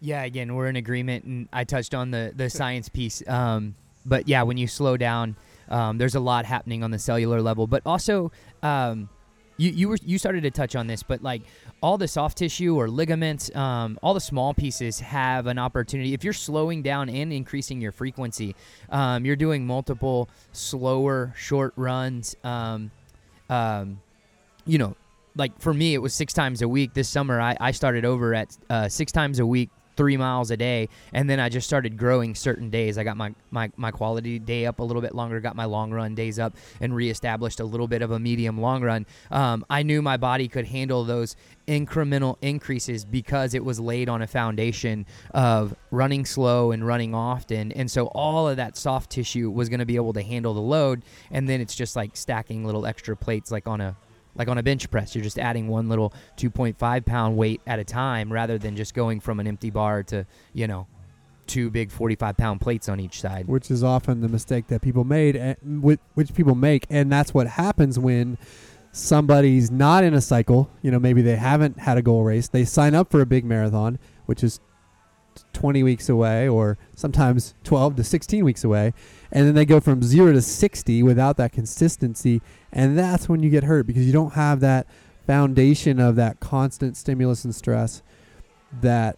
Yeah, again, we're in agreement, and I touched on the the science piece. Um, but yeah, when you slow down, um, there's a lot happening on the cellular level, but also. Um, you, you were you started to touch on this, but like all the soft tissue or ligaments, um, all the small pieces have an opportunity. If you're slowing down and increasing your frequency, um, you're doing multiple slower short runs. Um, um, you know, like for me, it was six times a week. This summer, I, I started over at uh, six times a week three miles a day and then i just started growing certain days i got my, my, my quality day up a little bit longer got my long run days up and reestablished a little bit of a medium long run um, i knew my body could handle those incremental increases because it was laid on a foundation of running slow and running often and so all of that soft tissue was going to be able to handle the load and then it's just like stacking little extra plates like on a like on a bench press, you're just adding one little 2.5 pound weight at a time rather than just going from an empty bar to, you know, two big 45 pound plates on each side. Which is often the mistake that people made, eh, and which people make, and that's what happens when somebody's not in a cycle. You know, maybe they haven't had a goal race. They sign up for a big marathon, which is 20 weeks away, or sometimes 12 to 16 weeks away, and then they go from zero to 60 without that consistency and that's when you get hurt because you don't have that foundation of that constant stimulus and stress that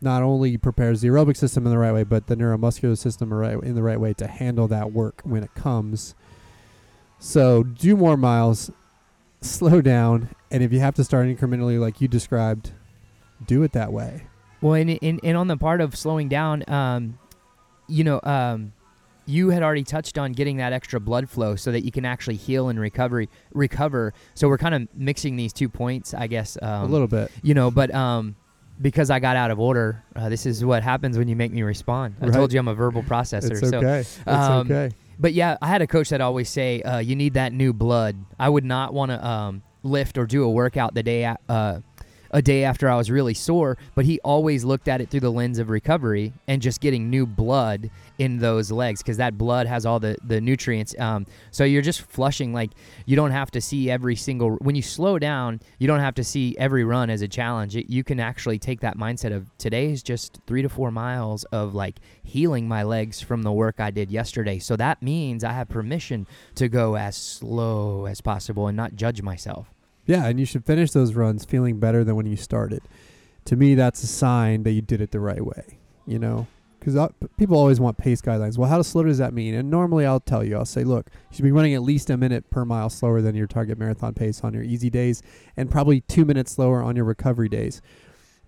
not only prepares the aerobic system in the right way, but the neuromuscular system in the right way to handle that work when it comes. So do more miles, [LAUGHS] slow down, and if you have to start incrementally, like you described, do it that way. Well, and, and, and on the part of slowing down, um, you know, um, you had already touched on getting that extra blood flow so that you can actually heal and recovery recover. So we're kind of mixing these two points, I guess. Um, a little bit, you know, but um, because I got out of order, uh, this is what happens when you make me respond. I told you I'm a verbal processor. It's okay. So, it's um, okay. But yeah, I had a coach that always say, uh, "You need that new blood." I would not want to um, lift or do a workout the day. uh, a day after I was really sore, but he always looked at it through the lens of recovery and just getting new blood in those legs because that blood has all the the nutrients. Um, so you're just flushing like you don't have to see every single when you slow down, you don't have to see every run as a challenge. It, you can actually take that mindset of today is just three to four miles of like healing my legs from the work I did yesterday. So that means I have permission to go as slow as possible and not judge myself. Yeah, and you should finish those runs feeling better than when you started. To me, that's a sign that you did it the right way. You know, because uh, people always want pace guidelines. Well, how slow does that mean? And normally, I'll tell you, I'll say, look, you should be running at least a minute per mile slower than your target marathon pace on your easy days, and probably two minutes slower on your recovery days.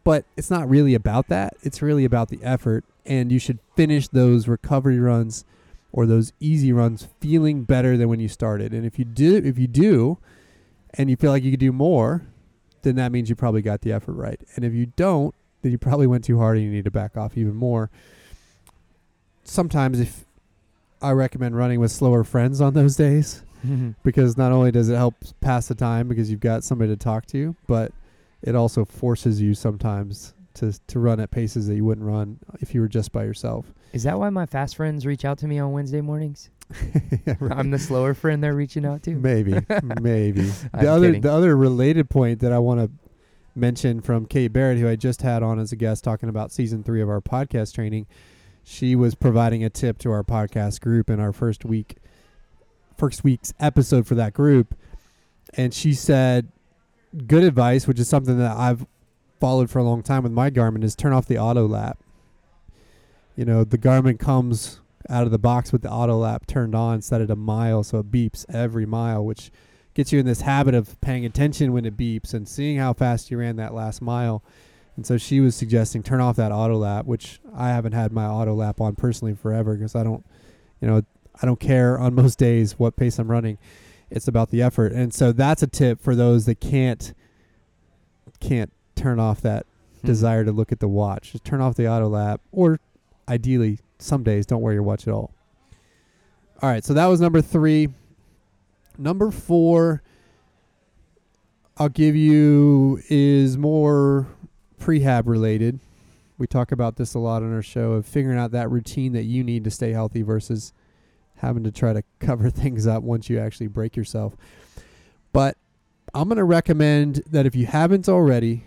But it's not really about that. It's really about the effort, and you should finish those recovery runs or those easy runs feeling better than when you started. And if you do, if you do, and you feel like you could do more, then that means you probably got the effort right. And if you don't, then you probably went too hard and you need to back off even more. Sometimes if I recommend running with slower friends on those days [LAUGHS] because not only does it help pass the time because you've got somebody to talk to, but it also forces you sometimes to to run at paces that you wouldn't run if you were just by yourself. Is that why my fast friends reach out to me on Wednesday mornings? Yeah, [LAUGHS] right. I'm the slower friend they're reaching out to. Maybe, [LAUGHS] maybe. I'm the other kidding. the other related point that I want to mention from Kate Barrett, who I just had on as a guest talking about season three of our podcast training, she was providing a tip to our podcast group in our first week, first week's episode for that group, and she said, "Good advice," which is something that I've followed for a long time with my Garmin, is turn off the auto lap. You know, the Garmin comes out of the box with the auto lap turned on set at a mile, so it beeps every mile, which gets you in this habit of paying attention when it beeps and seeing how fast you ran that last mile. And so she was suggesting turn off that auto lap, which I haven't had my auto lap on personally forever because I don't, you know, I don't care on most [LAUGHS] days what pace I'm running. It's about the effort. And so that's a tip for those that can't can't turn off that Hmm. desire to look at the watch. Just turn off the auto lap or ideally some days don't wear your watch at all. All right, so that was number 3. Number 4 I'll give you is more prehab related. We talk about this a lot on our show of figuring out that routine that you need to stay healthy versus having to try to [LAUGHS] cover things up once you actually break yourself. But I'm going to recommend that if you haven't already,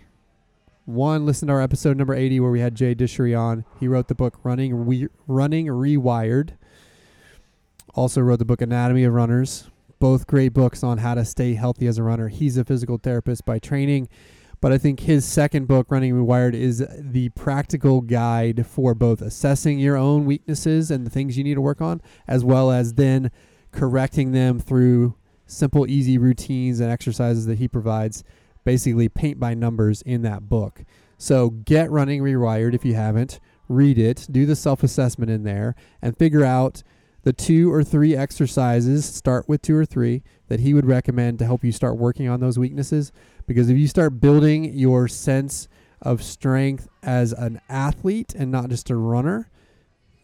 one, listen to our episode number 80 where we had Jay Dicharry on. He wrote the book Running Re- Running Rewired. Also wrote the book Anatomy of Runners. Both great books on how to stay healthy as a runner. He's a physical therapist by training, but I think his second book, Running Rewired, is the practical guide for both assessing your own weaknesses and the things you need to work on, as well as then correcting them through simple, easy routines and exercises that he provides, basically paint by numbers in that book. So get Running Rewired if you haven't. Read it, do the self assessment in there, and figure out the two or three exercises. Start with two or three that he would recommend to help you start working on those weaknesses. Because if you start building your sense of strength as an athlete and not just a runner,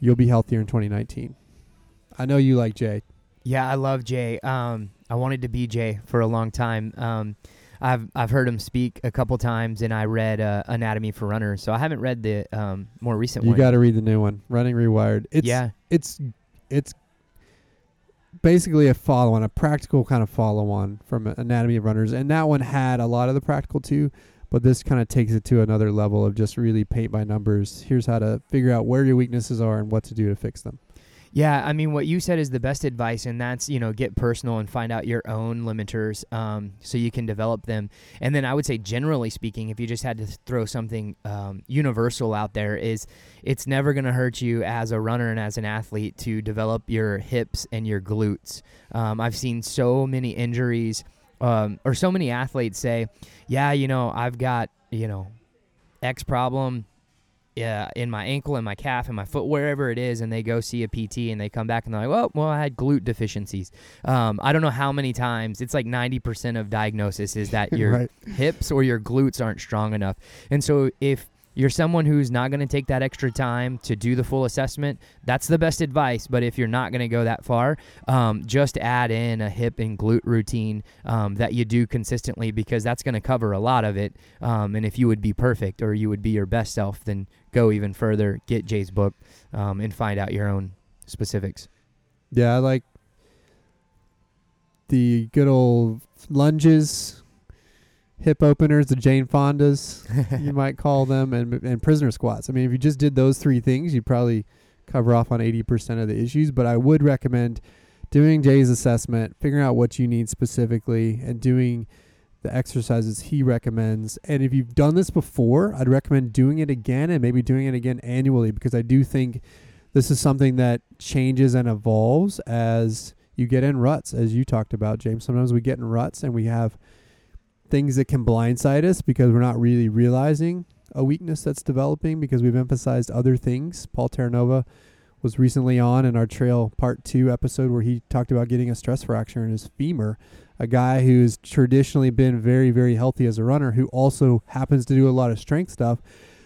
you'll be healthier in 2019. I know you like Jay. Yeah, I love Jay. Um, I wanted to be Jay for a long time. Um, I've I've heard him speak a couple times, and I read uh, Anatomy for Runners. So I haven't read the um, more recent one. You got to read the new one, Running Rewired. It's yeah, it's it's basically a follow on, a practical kind of follow on from Anatomy of Runners, and that one had a lot of the practical too. But this kind of takes it to another level of just really paint by numbers. Here's how to figure out where your weaknesses are and what to do to fix them. Yeah, I mean, what you said is the best advice, and that's you know get personal and find out your own limiters, um, so you can develop them. And then I would say, generally speaking, if you just had to throw something um, universal out there, is it's never going to hurt you as a runner and as an athlete to develop your hips and your glutes. Um, I've seen so many injuries, um, or so many athletes say, "Yeah, you know, I've got you know X problem." Yeah, in my ankle and my calf and my foot, wherever it is, and they go see a PT and they come back and they're like, well, well, I had glute deficiencies. Um, I don't know how many times. It's like 90% of diagnosis is that [LAUGHS] your right. hips or your glutes aren't strong enough. And so if you're someone who's not going to take that extra time to do the full assessment, that's the best advice. But if you're not going to go that far, um, just add in a hip and glute routine um, that you do consistently because that's going to cover a lot of it. Um, and if you would be perfect or you would be your best self, then go even further, get Jay's book, um, and find out your own specifics. Yeah, I like the good old lunges, hip openers, the Jane Fondas, [LAUGHS] you might call them, and and prisoner squats. I mean, if you just did those three things, you'd probably cover off on 80% of the issues. But I would recommend doing Jay's assessment, figuring out what you need specifically, and doing the exercises he recommends. And if you've done this before, I'd recommend doing it again and maybe doing it again annually because I do think this is something that changes and evolves as you get in ruts, as you talked about, James. Sometimes we get in ruts and we have things that can blindside us because we're not really realizing a weakness that's developing because we've emphasized other things. Paul Terranova was recently on in our trail part two episode where he talked about getting a stress fracture in his femur. A guy who's traditionally been very, very healthy as a runner who also happens to do a lot of strength stuff,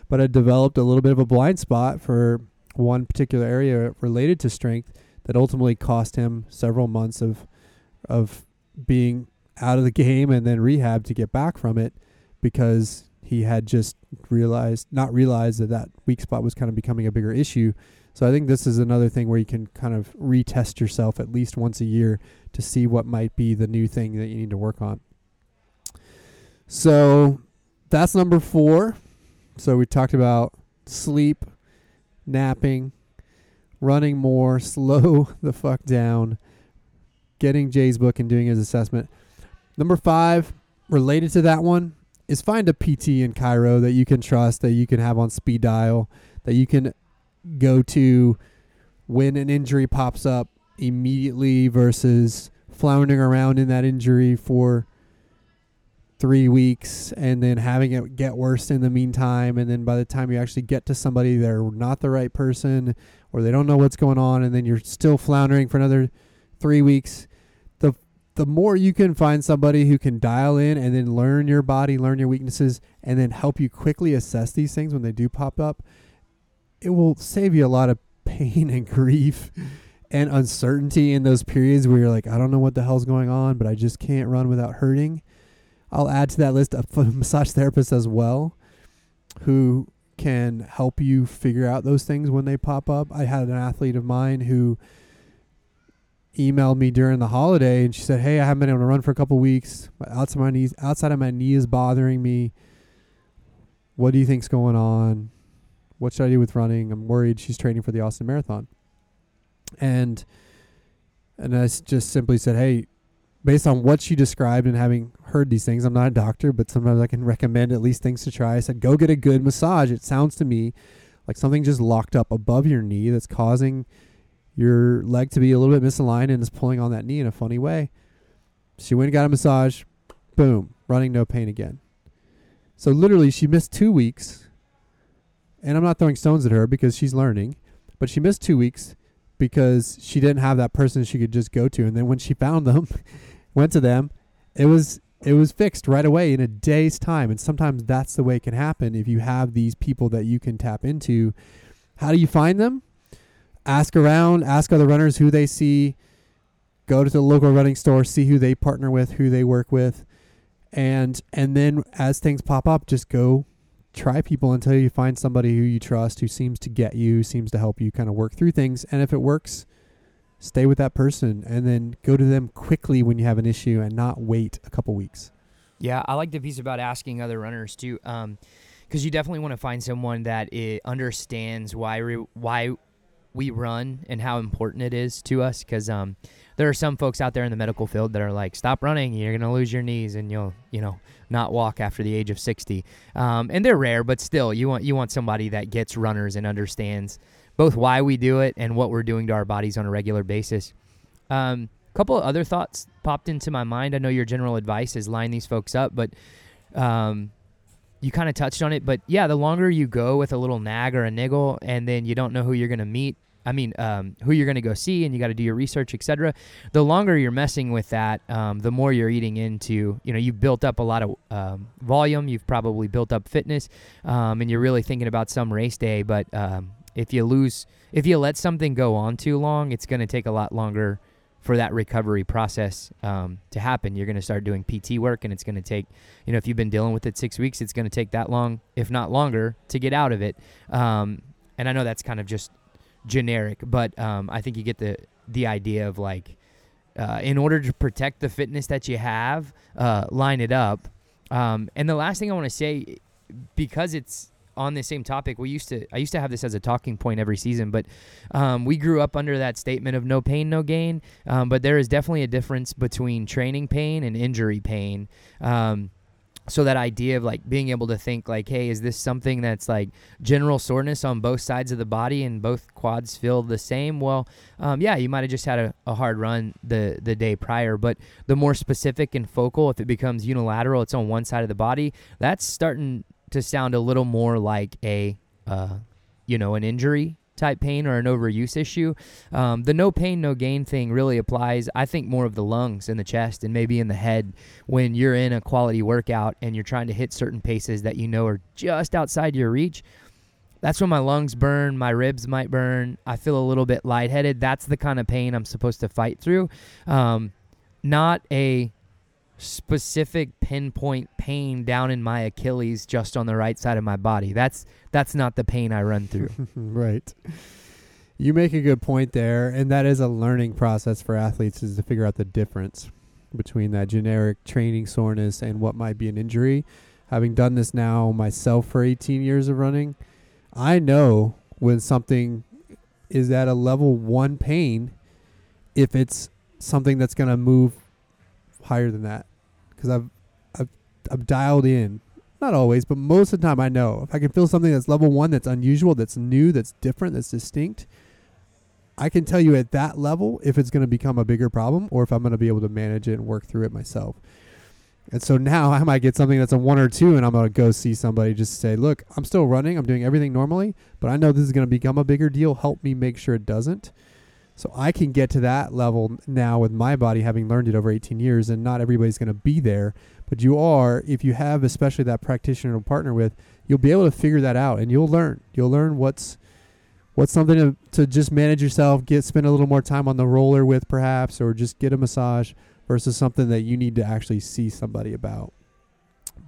but had developed a little bit of a blind spot for one particular area related to strength that ultimately cost him several months of of being out of the game and then rehab to get back from it because he had just realized not realized that that weak spot was kind of becoming a bigger issue. So I think this is another thing where you can kind of retest yourself at least once a year to see what might be the new thing that you need to work on. So that's number 4. So we talked about sleep, napping, running more, [LAUGHS] slow the fuck down, getting Jay's book and doing his assessment. Number five, related to that one, is find a PT in chiro that you can trust, that you can have on speed dial, that you can go to when an injury pops up immediately versus floundering around in that injury for three weeks and then having it get worse in the meantime. And then by the time you actually get to somebody, they're not the right person or they don't know what's going on. And then you're still floundering for another three weeks. The, more you can find somebody who can dial in and then learn your body, learn your weaknesses, and then help you quickly assess these things when they do pop up, it will save you a lot of [LAUGHS] pain and grief and uncertainty in those periods where you're like, I don't know what the hell's going on, but I just can't run without hurting I'll add to that list a [LAUGHS] massage therapist as well who can help you figure out those things when they pop up. I had an athlete of mine who emailed me during the holiday and she said, "Hey, I haven't been able to run for a couple weeks. Outside my knees, outside of my knee is bothering me. What do you think's going on? What should I do with running? I'm worried she's training for the Austin Marathon." And and I just simply said, "Hey, based on what she described and having heard these things, I'm not a doctor, but sometimes I can recommend at least things to try. I said, go get a good massage. It sounds to me like something just locked up above your knee that's causing your leg to be a little bit misaligned and is pulling on that knee in a funny way. She went and got a massage. Boom, running no pain again. So literally, she missed two weeks. And I'm not throwing stones at her because she's learning, but she missed two weeks because she didn't have that person she could just go to. And then when she found them, [LAUGHS] went to them, it was it was fixed right away in a day's time. And sometimes that's the way it can happen if you have these people that you can tap into. How do you find them? Ask around, ask other runners who they see, go to the local running store, see who they partner with, who they work with. And and then as things pop up, just go try people until you find somebody who you trust, who seems to get you, seems to help you kind of work through things. And if it works, stay with that person and then go to them quickly when you have an issue and not wait a couple weeks. Yeah, I like the piece about asking other runners too, because um, you definitely want to find someone that understands why re- why we run and how important it is to us. Because um, there are some folks out there in the medical field that are like, "Stop running, you're gonna lose your knees, and you'll you know not walk after the age of 60." Um, and they're rare, but still, you want you want somebody that gets runners and understands both why we do it and what we're doing to our bodies on a regular basis. A um, couple of other thoughts popped into my mind. I know your general advice is line these folks up, but um, you kind of touched on it. But yeah, the longer you go with a little nag or a niggle, and then you don't know who you're going to meet. I mean, um, who you're going to go see, and you got to do your research, etc. The longer you're messing with that, um, the more you're eating into. You know, you've built up a lot of um, volume. You've probably built up fitness, um, and you're really thinking about some race day. But um, if you lose, if you let something go on too long, it's going to take a lot longer for that recovery process um, to happen. You're going to start doing PT work, and it's going to take, you know, if you've been dealing with it six weeks, it's going to take that long, if not longer, to get out of it. Um, and I know that's kind of just generic, but um, I think you get the the idea of like, uh, in order to protect the fitness that you have, uh, line it up. Um, and the last thing I want to say, because it's on the same topic, we used to I used to have this as a talking point every season, but um, we grew up under that statement of no pain, no gain. Um, but there is definitely a difference between training pain and injury pain. Um, so that idea of like being able to think like hey is this something that's like general soreness on both sides of the body and both quads feel the same well um, yeah you might have just had a, a, hard run the the day prior but the more specific and focal if it becomes unilateral it's on one side of the body that's starting to sound a little more like a, uh, you know, an injury type pain or an overuse issue. Um, the no pain, no gain thing really applies, I think, more of the lungs and the chest and maybe in the head when you're in a quality workout and you're trying to hit certain paces that you know are just outside your reach. that's when my lungs burn, my ribs might burn. I feel a little bit lightheaded. That's the kind of pain I'm supposed to fight through. Um, not a specific pinpoint pain down in my Achilles just on the right side of my body. That's that's not the pain I run through. [LAUGHS] right. You make a good point there, and that is a learning process for athletes is to figure out the difference between that generic training soreness and what might be an injury. Having done this now myself for 18 years of running, I know when something is at a level 1 pain if it's something that's going to move higher than that because I've, I've I've dialed in. Not always, but most of the time I know if I can feel something that's level one, that's unusual, that's new, that's different, that's distinct. I can tell you at that level if it's going to become a bigger problem or if I'm going to be able to manage it and work through it myself. And so now [LAUGHS] I might get something that's a one or two, and I'm going to go see somebody just say, Look, I'm still running. I'm doing everything normally, but I know this is going to become a bigger deal. Help me make sure it doesn't. So I can get to that level now with my body having learned it over 18 years, and not everybody's going to be there. But you are, if you have especially that practitioner to partner with, you'll be able to figure that out, and you'll learn. You'll learn what's what's something to, to just manage yourself, get spend a little more time on the roller with, perhaps, or just get a massage versus something that you need to actually see somebody about.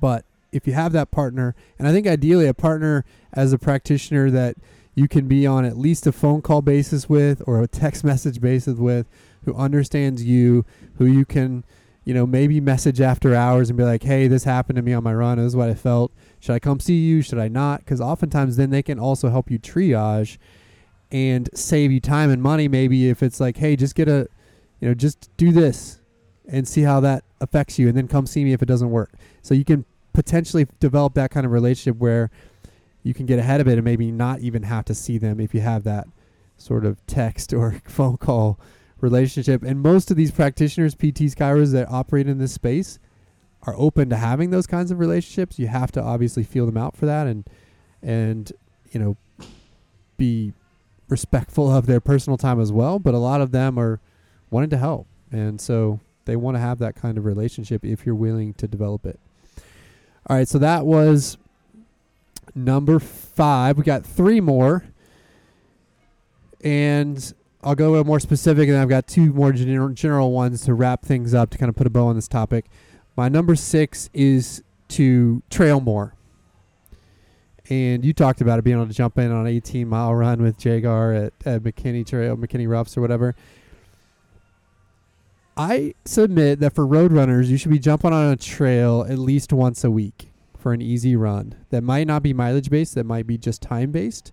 But if you have that partner, and I think ideally a partner as a practitioner that you can be on at least a phone call basis with or a text message basis with who understands you, who you can, you know, maybe message after hours and be like, hey, this happened to me on my run. This is what I felt. Should I come see you? Should I not? Because oftentimes then they can also help you triage and save you time and money. Maybe if it's like, hey, just get a, you know, just do this and see how that affects you and then come see me if it doesn't work. So you can potentially develop that kind of relationship where you can get ahead of it and maybe not even have to see them if you have that sort of text [LAUGHS] or phone call relationship. And most of these practitioners, PTs, chiros that operate in this space are open to having those kinds of relationships. You have to obviously feel them out for that and and you know be respectful of their personal time as well. But a lot of them are wanting to help. And so they want to have that kind of relationship if you're willing to develop it. All right, so that was number five. We got three more. And I'll go a little more specific, and I've got two more general, general ones to wrap things up to kind of put a bow on this topic. My number six is to trail more. And you talked about it being able to jump in on an 18 mile run with Jagar at, at McKinney Trail, McKinney Roughs, or whatever. I submit that for road runners, you should be jumping on a trail at least once a week for an easy run that might not be mileage based, that might be just time based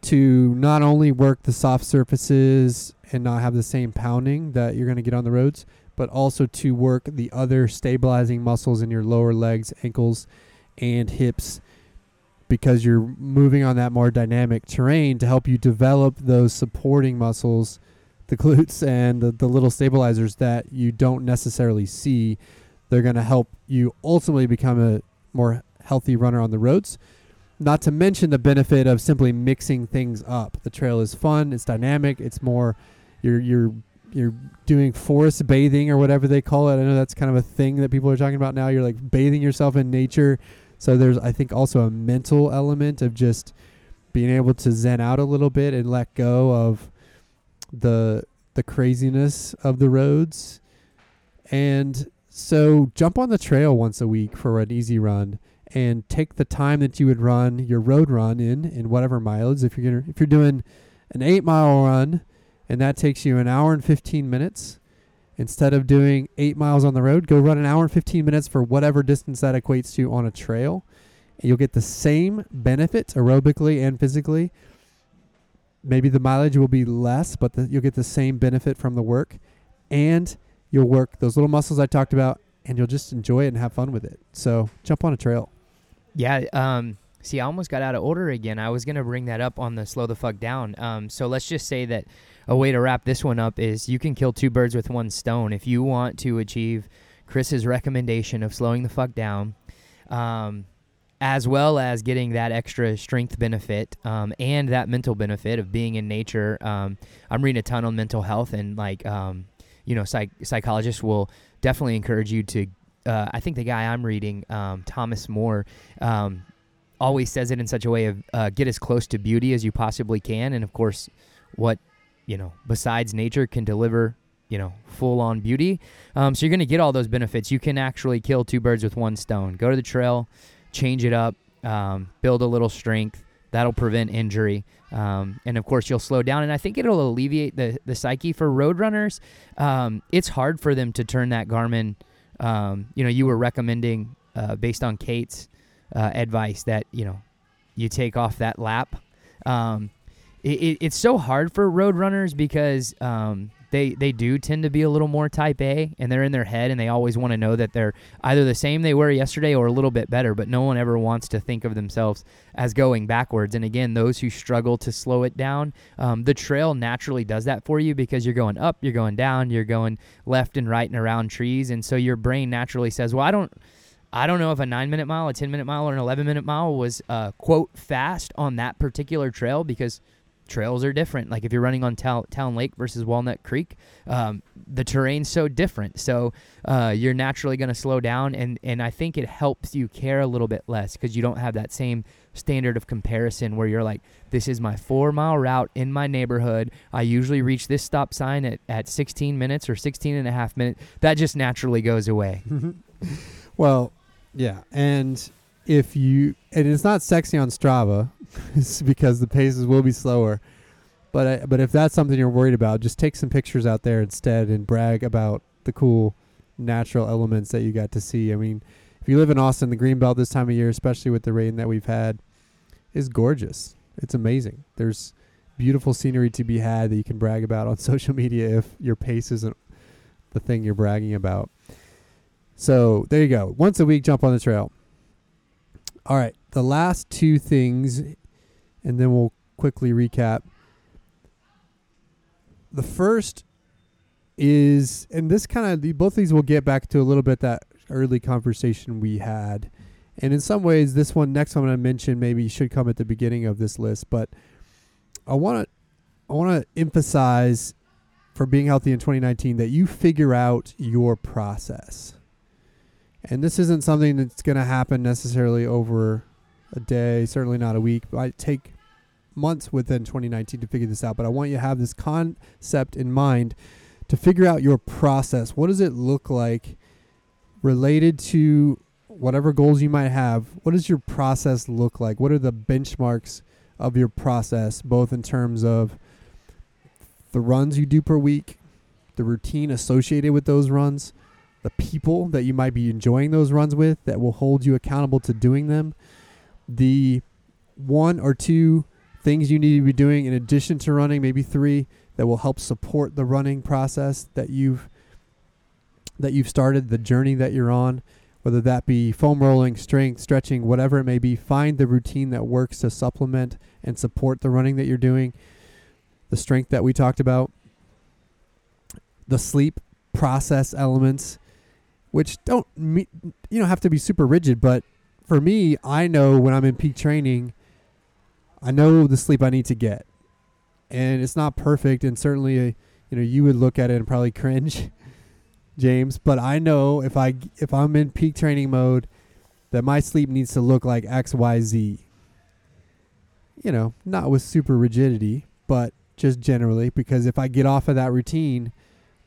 to not only work the soft surfaces and not have the same pounding that you're going to get on the roads, but also to work the other stabilizing muscles in your lower legs, ankles, and hips because you're moving on that more dynamic terrain to help you develop those supporting muscles, the glutes and the, the little stabilizers that you don't necessarily see they're going to help you ultimately become a more healthy runner on the roads. Not to mention the benefit of simply mixing things up. The trail is fun, it's dynamic, it's more you're you're you're doing forest bathing or whatever they call it. I know that's kind of a thing that people are talking about now. You're like bathing yourself in nature. So there's I think also a mental element of just being able to zen out a little bit and let go of the the craziness of the roads and so jump on the trail once a week for an easy run and take the time that you would run your road run in in whatever mileage. If you're gonna, if you're doing an eight mile run and that takes you an hour and 15 minutes, instead of doing eight miles on the road, go run an hour and 15 minutes for whatever distance that equates to on a trail. And you'll get the same benefits aerobically and physically. Maybe the mileage will be less, but the, you'll get the same benefit from the work. And you'll work those little muscles I talked about, and you'll just enjoy it and have fun with it. So jump on a trail. Yeah. Um, see, I almost got out of order again. I was gonna bring that up on the slow the fuck down. Um, so let's just say that a way to wrap this one up is you can kill two birds with one stone. If you want to achieve Chris's recommendation of slowing the fuck down, um, as well as getting that extra strength benefit um, and that mental benefit of being in nature. Um, I'm reading a ton on mental health and like um, you know, psych- psychologists will definitely encourage you to. Uh, I think the guy I'm reading, um, Thomas Moore, um, always says it in such a way of uh, get as close to beauty as you possibly can, and of course, what you know besides nature can deliver you know full on beauty. Um, so you're going to get all those benefits. You can actually kill two birds with one stone. Go to the trail, change it up, um, build a little strength. That'll prevent injury, um, and of course you'll slow down. And I think it'll alleviate the the psyche for road runners. Um, it's hard for them to turn that Garmin. Um, you know, you were recommending uh, based on Kate's uh, advice that you know you take off that lap. Um, it, it, it's so hard for road runners because um, they they do tend to be a little more type A and they're in their head and they always want to know that they're either the same they were yesterday or a little bit better but no one ever wants to think of themselves as going backwards. And again those who struggle to slow it down um, the trail naturally does that for you because you're going up you're going down you're going left and right and around trees. And so your brain naturally says well I don't I don't know if a nine minute mile, a 10 minute mile, or an 11 minute mile was, uh, quote, fast on that particular trail because trails are different. Like if you're running on Town, Town Lake versus Walnut Creek, um, the terrain's so different. So uh, you're naturally going to slow down, and and I think it helps you care a little bit less because you don't have that same standard of comparison where you're like, this is my four mile route in my neighborhood. I usually reach this stop sign at, at 16 minutes or 16 and a half minutes. That just naturally goes away. [LAUGHS] well, yeah, and if you and it's not sexy on Strava, [LAUGHS] because the paces will be slower. But I, but if that's something you're worried about, just take some pictures out there instead and brag about the cool natural elements that you got to see. I mean, if you live in Austin, the Greenbelt this time of year, especially with the rain that we've had, is gorgeous. It's amazing. There's beautiful scenery to be had that you can brag about on [LAUGHS] social media if your pace isn't the thing you're bragging about. So there you go. Once a week, jump on the trail. All right, the last two things, and then we'll quickly recap. The first is, and this kind of, both of these will get back to a little bit that early conversation we had. And in some ways, this one, next one I mention, maybe should come at the beginning of this list. But I want to, I want to emphasize for being healthy in 2019 that you figure out your process. And this isn't something that's going to happen necessarily over a day, certainly not a week. It might take months within 2019 to figure this out, but I want you to have this concept in mind to figure out your process. What does it look like related to whatever goals you might have? What does your process look like? What are the benchmarks of your process, both in terms of the runs you do per week, the routine associated with those runs, the people that you might be enjoying those runs with that will hold you accountable to doing them, the one or two things you need to be doing in addition to running, maybe three that will help support the running process that you've that you've started, the journey that you're on, whether that be foam rolling, strength, stretching, whatever it may be, find the routine that works to supplement and support the running that you're doing. The strength that we talked about, the sleep process elements which don't you know have to be super rigid but for me i know when i'm in peak training i know the sleep i need to get. And it's not perfect and certainly uh, you know you would look at it and probably [LAUGHS] cringe james but i know if i if i'm in peak training mode that my sleep needs to look like xyz you know not with super rigidity but just generally because if i get off of that routine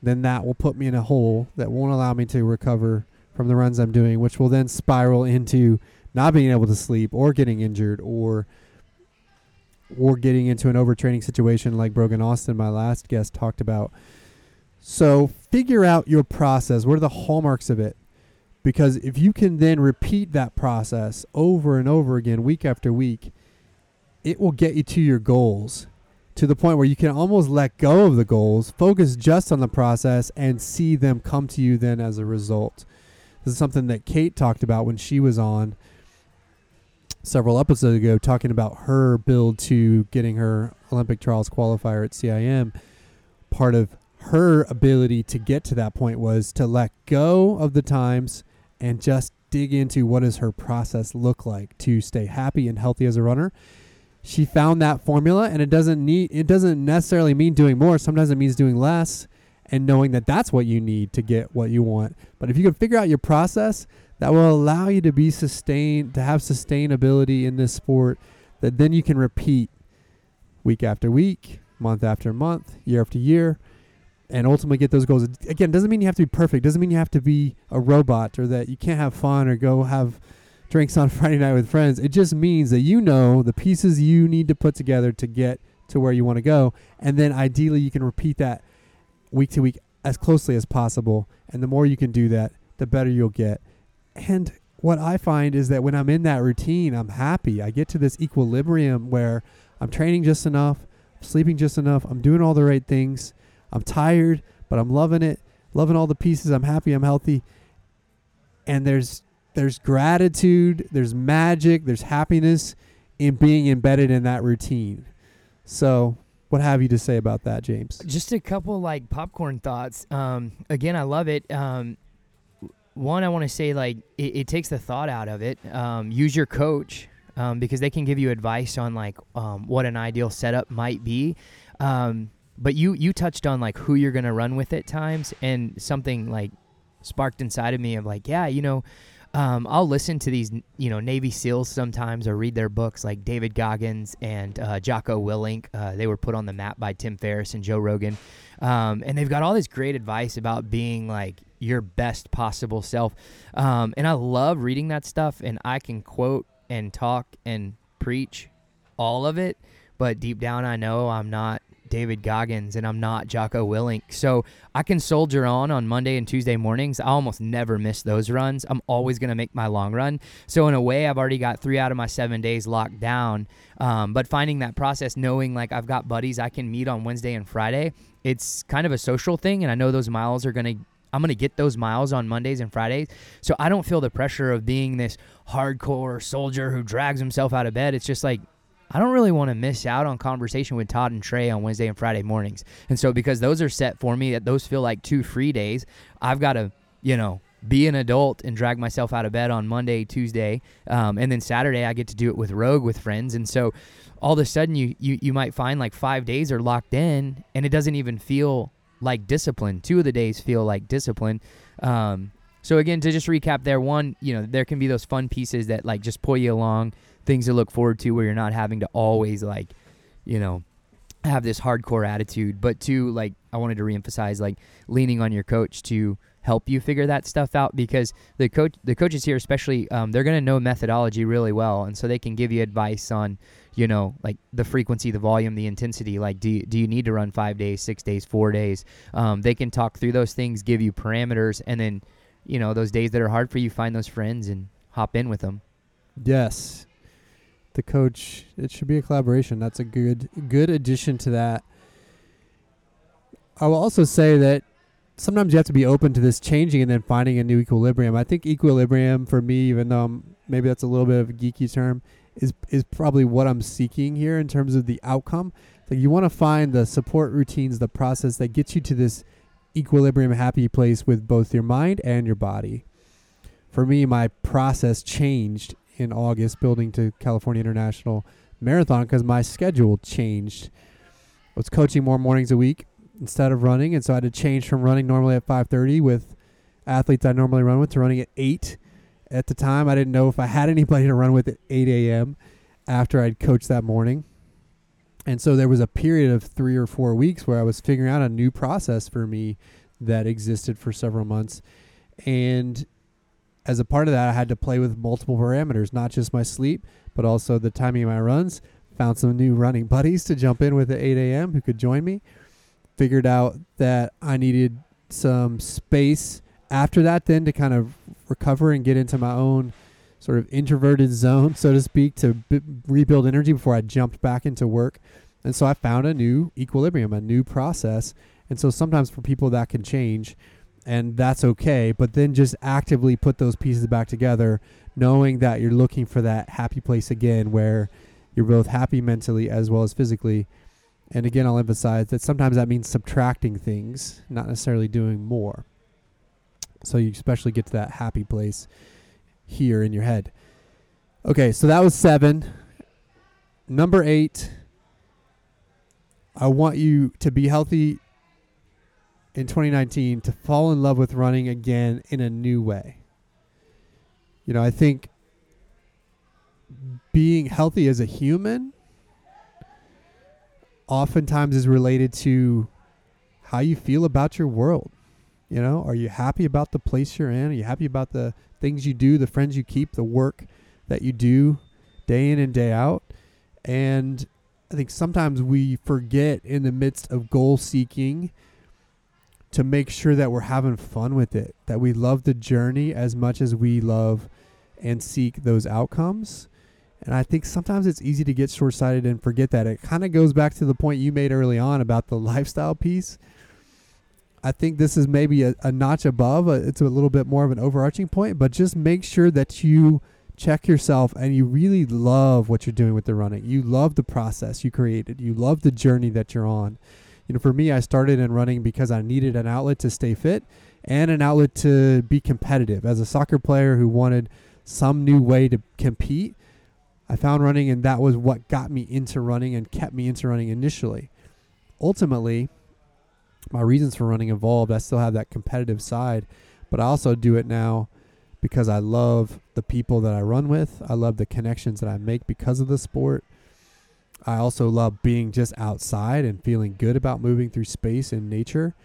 then that will put me in a hole that won't allow me to recover from the runs I'm doing, which will then spiral into not being able to sleep or getting injured or or getting into an overtraining situation like Brogan Austin, my last guest, talked about. So figure out your process. What are the hallmarks of it? Because if you can then repeat that process over and over again, week after week, it will get you to your goals to the point where you can almost let go of the goals, focus just on the process, and see them come to you then as a result. This is something that Kate talked about when she was on several episodes ago, talking about her build to getting her Olympic trials qualifier at CIM. Part of her ability to get to that point was to let go of the times and just dig into what does her process look like to stay happy and healthy as a runner. She found that formula and it doesn't need it doesn't necessarily mean doing more. Sometimes it means doing less and knowing that that's what you need to get what you want but if you can figure out your process that will allow you to be sustained, to have sustainability in this sport that then you can repeat week after week, month after month, year after year, and ultimately get those goals. Again, doesn't mean you have to be perfect. Doesn't mean you have to be a robot or that you can't have fun or go have drinks on [LAUGHS] Friday night with friends. It just means that you know the pieces you need to put together to get to where you want to go, and then ideally you can repeat that week to week as closely as possible. And the more you can do that, the better you'll get. And what I find is that when I'm in that routine, I'm happy. I get to this equilibrium where I'm training just enough, sleeping just enough, I'm doing all the right things. I'm tired, but I'm loving it, loving all the pieces. I'm happy, I'm healthy. And there's there's gratitude, there's magic, there's happiness in being embedded in that routine. So, what have you to say about that, James? Just a couple like popcorn thoughts. Um, again, I love it. Um, one, I want to say like it, it, takes the thought out of it. Um, use your coach um, because they can give you advice on like um, what an ideal setup might be. Um, but you you touched on like who you're gonna run with at times, and something like sparked inside of me of like, yeah, you know, um, I'll listen to these, you know, Navy SEALs sometimes or read their books like David Goggins and uh, Jocko Willink. Uh, they were put on the map by Tim Ferriss and Joe Rogan. Um, and they've got all this great advice about being like your best possible self. Um, and I love reading that stuff. And I can quote and talk and preach all of it. But deep down, I know I'm not David Goggins and I'm not Jocko Willink. So I can soldier on on Monday and Tuesday mornings. I almost never miss those runs. I'm always going to make my long run. So in a way, I've already got three out of my seven days locked down. Um, but finding that process, knowing like I've got buddies I can meet on Wednesday and Friday, it's kind of a social thing. And I know those miles are going to I'm going to get those miles on Mondays and Fridays. So I don't feel the pressure of being this hardcore soldier who drags himself out of bed. It's just like I don't really want to miss out on conversation with Todd and Trey on Wednesday and Friday mornings. And so because those are set for me, that those feel like two free days, I've got to, you know, be an adult and drag myself out of bed on Monday, Tuesday, um, and then Saturday I get to do it with Rogue with friends. And so all of a sudden you, you you might find like five days are locked in, and it doesn't even feel like discipline. Two of the days feel like discipline. Um, so again, to just recap, there one, you know, there can be those fun pieces that like just pull you along things to look forward to where you're not having to always like, you know, have this hardcore attitude. But to like I wanted to reemphasize like leaning on your coach to help you figure that stuff out because the coach the coaches here especially um, they're going to know methodology really well. And so they can give you advice on you know like the frequency the volume the intensity. Like do you, do you need to run five days six days four days? Um, they can talk through those things give you parameters. And then you know those days that are hard for you find those friends and hop in with them. Yes the coach. It should be a collaboration. That's a good good addition to that. I will also say that sometimes you have to be open to this changing and then finding a new equilibrium. I think equilibrium for me, even though I'm, maybe that's a little bit of a geeky term, is is probably what I'm seeking here in terms of the outcome. Like you want to find the support routines, the process that gets you to this equilibrium, happy place with both your mind and your body. For me, my process changed in August building to California International Marathon because my schedule changed. I was coaching more mornings a week instead of running, and so I had to change from running normally at 5:30 with athletes I normally run with to running at 8. At the time, I didn't know if I had anybody to run with at 8 a.m. after I'd coached that morning. And so there was a period of three or four weeks where I was figuring out a new process for me that existed for several months. And as a part of that, I had to play with multiple parameters, not just my sleep, but also the timing of my runs. Found some new running [LAUGHS] buddies to jump in with at 8 a.m. who could join me. Figured out that I needed some space after that, then to kind of recover and get into my own sort of introverted zone, so to speak, to b- rebuild energy before I jumped back into work. And so I found a new equilibrium, a new process. And so sometimes for people that can change and that's okay. But then just actively put those pieces back together, knowing that you're looking for that happy place again where you're both happy mentally as well as physically. And again, I'll emphasize that sometimes that means subtracting things, not necessarily doing more. So you especially get to that happy place here in your head. Okay, so that was seven. Number eight, I want you to be healthy in 2019 to fall in love with running again in a new way. You know, I think being healthy as a human oftentimes is related to how you feel about your world. You know, are you happy about the place you're in? Are you happy about the things you do, the friends you keep, the work that you do day in and day out? And I think sometimes we forget in the midst of goal seeking to make sure that we're having fun with it, that we love the journey as much as we love and seek those outcomes. And I think sometimes it's easy to get short sighted and forget that. It kind of goes back to the point you made early on about the [LAUGHS] lifestyle piece. I think this is maybe a, a notch above. Uh, it's a little bit more of an overarching point, but just make sure that you check yourself and you really love what you're doing with the running. You love the process you created. You love the journey that you're on. You know, for me, I started in running because I needed an outlet to stay fit and an outlet to be competitive. As a soccer player who wanted some new way to compete, I found running and that was what got me into running and kept me into running initially. Ultimately, my reasons for running evolved. I still have that competitive side, but I also do it now because I love the people that I run with. I love the connections that I make because of the sport. I also love being just outside and feeling good about moving through space and nature.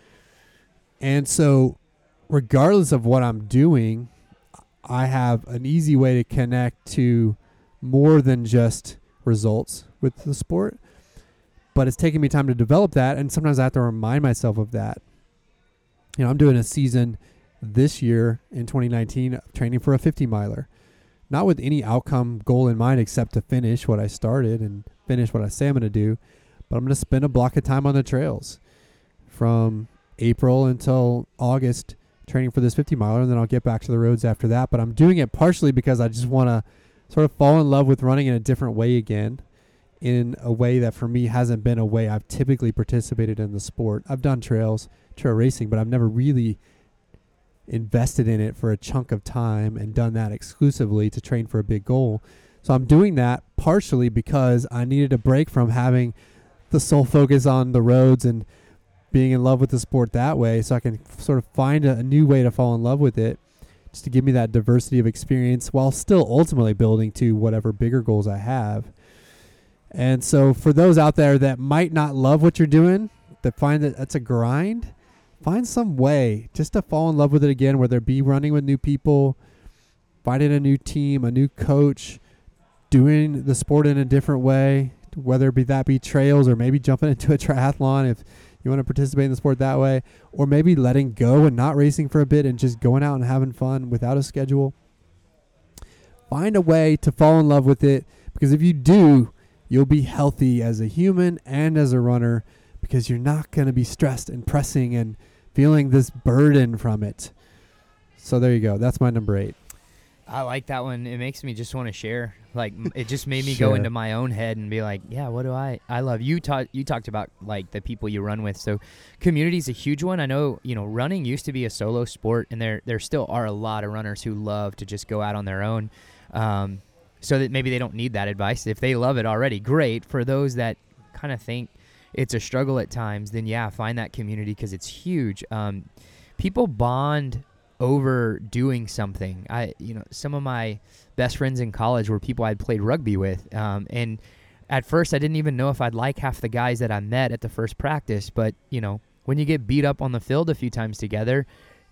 And so, regardless of what I'm doing, I have an easy way to connect to more than just results with the sport. But it's taken me time to develop that and sometimes i have to remind myself of that. You know i'm doing a season this year in 2019 training for a 50 miler not with any outcome goal in mind except to finish what i started and finish what i say i'm going to do but i'm going to spend a block of time on the trails from april until august training for this 50 miler and then i'll get back to the roads after that but i'm doing it partially because i just want to sort of fall in love with running in a different way again in a way that for me hasn't been a way I've typically participated in the sport. I've done trails, trail racing, but I've never really invested in it for a chunk of time and done that exclusively to train for a big goal. So I'm doing that partially because I needed a break from having the sole focus on the roads and being in love with the sport that way so I can f- sort of find a, a new way to fall in love with it just to give me that diversity of experience while still ultimately building to whatever bigger goals I have. And so, for those out there that might not love what you're doing, that find that that's a grind, find some way just to fall in love with it again, whether it be running with new people, finding a new team, a new coach, doing the sport in a different way, whether it be that be trails or maybe jumping [LAUGHS] into a triathlon if you want to participate in the sport that way, or maybe letting go and not racing for a bit and just going out and having fun without a schedule. Find a way to fall in love with it because if you do, you'll be healthy as a human and as a runner because you're not going to be stressed and pressing and feeling this burden from it. So there you go. That's my number eight. I like that one. It makes me just want to share. Like it just made me go into my own head and be like, yeah, what do I? I love you. Taught you talked about like the people you run with. So community is a huge one. I know you know running used to be a solo sport, and there there still are a lot of runners who love to just go out on their own. Um, so that maybe they don't need that advice. If they love it already, great. For those that kind of think it's a struggle at times, then yeah, find that community because it's huge. Um, people bond over doing something. I, you know, some of my best friends in college were people I'd played rugby with, um, and at first I didn't even know if I'd like half the guys that I met at the first practice. But you know, when you get beat up on the field a few times together,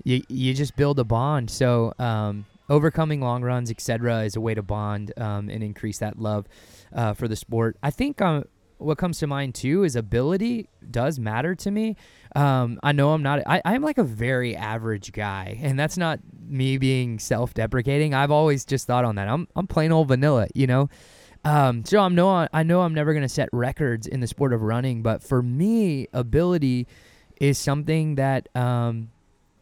you you just build a bond. So um, overcoming long runs, etc., is a way to bond um, and increase that love uh, for the sport. I think um, what comes to mind too is ability does matter to me. Um, I know I'm not. I, I'm like a very average guy, and that's not me being self-deprecating. I've always just thought on that. I'm I'm plain old vanilla, you know. Um, so I'm no. I know I'm never gonna set records in the sport of running, but for me, ability is something that um,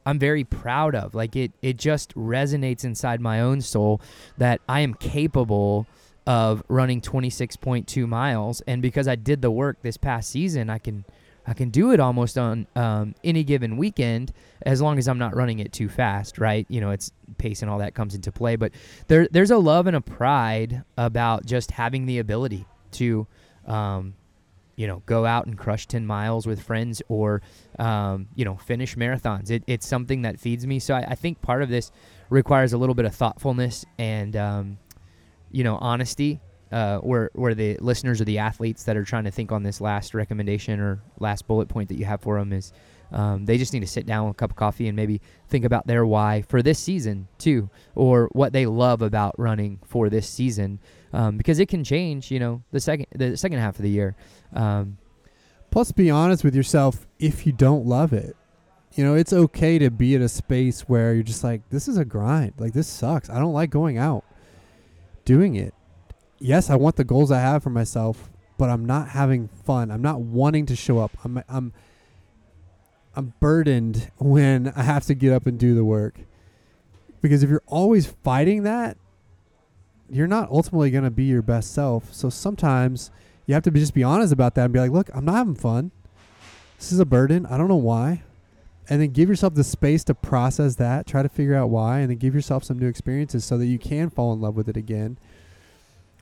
I'm very proud of. Like it it just resonates inside my own soul that I am capable of running 26.2 miles and because I did the work this past season, I can I can do it almost on um, any given weekend as long as I'm not running it too fast, right? You know, it's pace and all that comes into play, but there there's a love and a pride about just having the ability to um, you know, go out and crush 10 miles with friends or, um, you know, finish marathons. It, it's something that feeds me. So I, I, think part of this requires a little bit of thoughtfulness and, um, you know, honesty. Uh, where where the listeners or the athletes that are trying to think on this last recommendation or last bullet point that you have for them is um, they just need to sit down with a cup of coffee and maybe think about their why for this season too, or what they love about running for this season, um, because it can change. You know, the second the second half of the year. Um, Plus, be honest with yourself if you don't love it. You know, it's okay to be in a space where you're just like, this is a grind. Like, this sucks. I don't like going out doing it. Yes, I want the goals I have for myself, but I'm not having fun. I'm not wanting to show up. I'm, I'm, I'm burdened [LAUGHS] when I have to get up and do the work. Because if you're always fighting that, you're not ultimately going to be your best self. So sometimes you have to be, just be honest about that and be like, look, I'm not having fun. This is a burden. I don't know why. And then give yourself the space to process that, try to figure out why, and then give yourself some new experiences so that you can fall in love with it again.